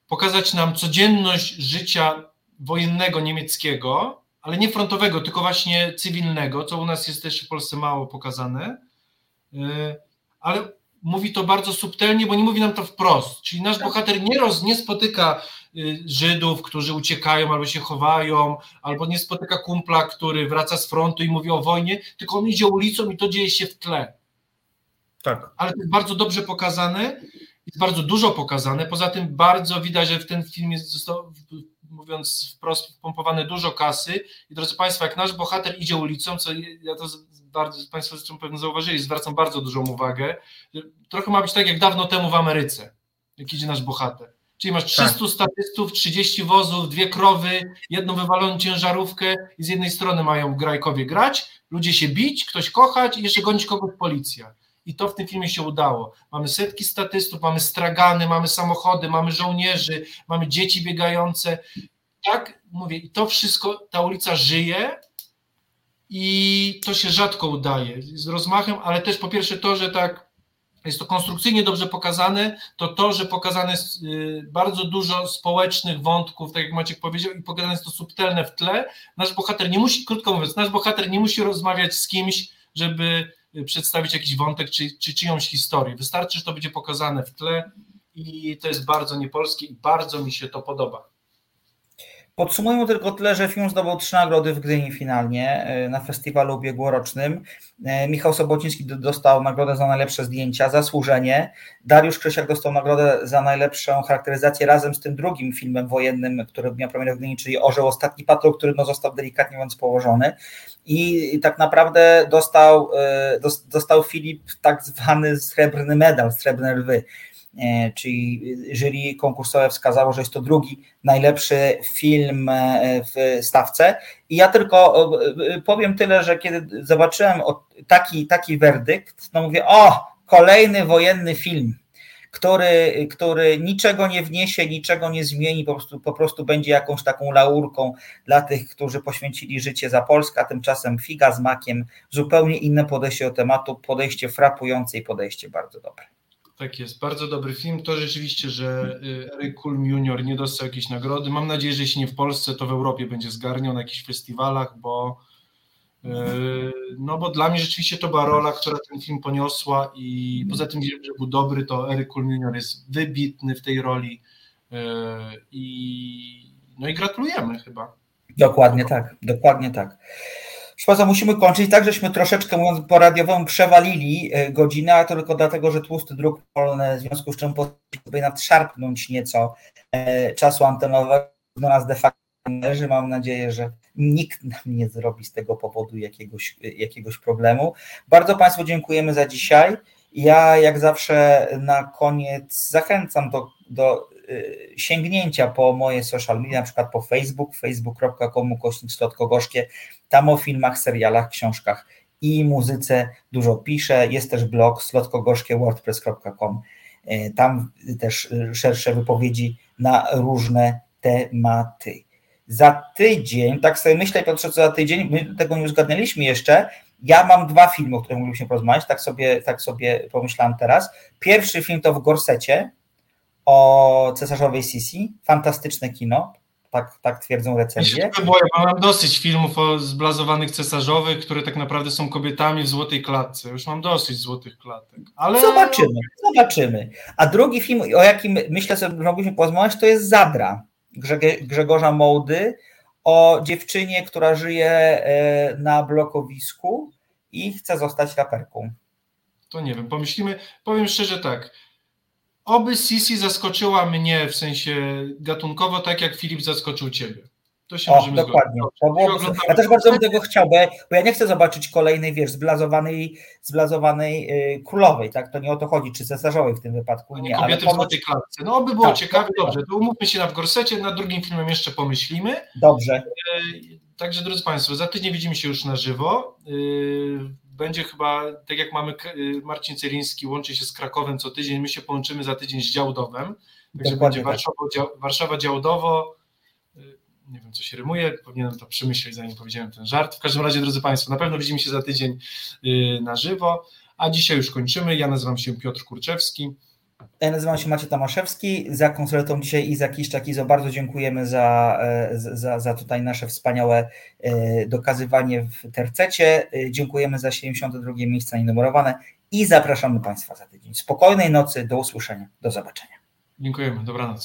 pokazać nam codzienność życia wojennego niemieckiego, ale nie frontowego, tylko właśnie cywilnego, co u nas jest też w Polsce mało pokazane. Y, ale mówi to bardzo subtelnie, bo nie mówi nam to wprost. Czyli nasz bohater nie, roz, nie spotyka y, Żydów, którzy uciekają albo się chowają, albo nie spotyka kumpla, który wraca z frontu i mówi o wojnie, tylko on idzie ulicą i to dzieje się w tle. Tak. Ale to jest bardzo dobrze pokazane, jest bardzo dużo pokazane. Poza tym bardzo widać, że w ten film zostało, mówiąc wprost, wpompowane dużo kasy. I drodzy Państwo, jak nasz bohater idzie ulicą, co ja to bardzo, Państwo zresztą pewnie zauważyli, zwracam bardzo dużą uwagę. Trochę ma być tak jak dawno temu w Ameryce, jak idzie nasz bohater. Czyli masz 300 tak. statystów, 30 wozów, dwie krowy, jedną wywaloną ciężarówkę i z jednej strony mają grajkowie grać, ludzie się bić, ktoś kochać i jeszcze gonić kogoś policja i to w tym filmie się udało. Mamy setki statystów, mamy stragany, mamy samochody, mamy żołnierzy, mamy dzieci biegające. Tak, mówię, i to wszystko, ta ulica żyje i to się rzadko udaje z rozmachem, ale też po pierwsze to, że tak jest to konstrukcyjnie dobrze pokazane, to to, że pokazane jest y, bardzo dużo społecznych wątków, tak jak Maciek powiedział, i pokazane jest to subtelne w tle. Nasz bohater nie musi, krótko mówiąc, nasz bohater nie musi rozmawiać z kimś, żeby przedstawić jakiś wątek czy, czy czyjąś historię. Wystarczy, że to będzie pokazane w tle i to jest bardzo niepolskie i bardzo mi się to podoba. Podsumujmy tylko tyle, że film zdobył trzy nagrody w Gdyni finalnie e, na festiwalu ubiegłorocznym. E, Michał Sobociński dostał nagrodę za najlepsze zdjęcia, zasłużenie. Dariusz Krysiak dostał nagrodę za najlepszą charakteryzację razem z tym drugim filmem wojennym, który miał premierę w Gdyni, czyli Orzeł Ostatni Patrol, który no został delikatnie mówiąc położony. I tak naprawdę dostał, e, dostał Filip tak zwany srebrny medal, srebrne lwy czyli jury konkursowe wskazało, że jest to drugi najlepszy film e, w stawce. I ja tylko e, powiem tyle, że kiedy zobaczyłem taki, taki werdykt, no mówię, o, kolejny wojenny film, który, który niczego nie wniesie, niczego nie zmieni, po prostu, po prostu będzie jakąś taką laurką dla tych, którzy poświęcili życie za Polskę, a tymczasem figa z makiem, zupełnie inne podejście do tematu, podejście frapujące i podejście bardzo dobre. Tak jest, bardzo dobry film. To rzeczywiście, że y, Eric Kulm Junior nie dostał jakiejś nagrody. Mam nadzieję, że jeśli nie w Polsce, to w Europie będzie zgarniał na jakichś festiwalach, bo y, no bo dla mnie rzeczywiście to była rola, która ten film poniosła i poza tym, że był dobry, to Eric Kulm Junior jest wybitny w tej roli y, i no i gratulujemy chyba. Dokładnie tak, dokładnie tak. Szkoda, musimy kończyć tak, żeśmy troszeczkę, mówiąc po radiowemu, przewalili e, godzinę, a tylko dlatego, że tłusty druk polny, w związku z czym potrzebujemy nadszarpnąć nieco e, czasu antenowego do nas de facto należy. Mam nadzieję, że nikt nam nie zrobi z tego powodu jakiegoś, jakiegoś problemu. Bardzo Państwu dziękujemy za dzisiaj. Ja jak zawsze na koniec zachęcam do, do sięgnięcia po moje social media, na przykład po Facebook, facebook.com kośnik Slotko-Gorzkie. Tam o filmach, serialach, książkach i muzyce dużo piszę. Jest też blog slotkogorzkie.wordpress.com. Y, tam też szersze wypowiedzi na różne tematy. Za tydzień, tak sobie myślę, Piotrze, co za tydzień, my tego nie uzgadnialiśmy jeszcze, ja mam dwa filmy, o których moglibyśmy porozmawiać, tak sobie, tak sobie pomyślałem teraz. Pierwszy film to w Gorsecie o cesarzowej Sisi, fantastyczne kino, tak, tak twierdzą recenzje. Ja boję, bo mam dosyć filmów o zblazowanych cesarzowych, które tak naprawdę są kobietami w złotej klatce. Już mam dosyć złotych klatek. Ale... Zobaczymy, zobaczymy. A drugi film, o jakim myślę sobie mogliśmy porozmawiać, to jest Zadra Grzegorza Mołdy o dziewczynie, która żyje e, na blokowisku i chce zostać raperką. To nie wiem, pomyślimy. Powiem szczerze tak. Oby Sisi zaskoczyła mnie w sensie gatunkowo, tak jak Filip zaskoczył ciebie. To się o, dokładnie. To było, ja też bardzo bym tego chciał, bo, ja nie chcę zobaczyć kolejnej, wiesz, zblazowanej, zblazowanej yy, królowej, tak? To nie o to chodzi, czy cesarzowej w tym wypadku. Nie, kobiety ale ponoć... w klatce. No, by było tak, ciekawe, tak, dobrze, to umówmy się na w gorsecie, na drugim filmem jeszcze pomyślimy. Dobrze. Yy, także, drodzy Państwo, za tydzień widzimy się już na żywo. Yy, będzie chyba, tak jak mamy Marcin Celiński łączy się z Krakowem co tydzień, my się połączymy za tydzień z Działdowem. Także Dokładnie będzie tak. Warszawa, dział, Warszawa Działdowo, nie wiem, co się rymuje, powinienem to przemyśleć, zanim powiedziałem ten żart. W każdym razie, drodzy Państwo, na pewno widzimy się za tydzień y, na żywo, a dzisiaj już kończymy. Ja nazywam się Piotr Kurczewski. Ja nazywam się Maciej Tomaszewski. Za konsuletą dzisiaj Iza Kiszczak. Izo, bardzo dziękujemy za, e, za, za tutaj nasze wspaniałe e, dokazywanie w tercecie. E, dziękujemy za 72 miejsca nienumerowane i zapraszamy Państwa za tydzień. Spokojnej nocy, do usłyszenia, do zobaczenia. Dziękujemy, dobranoc.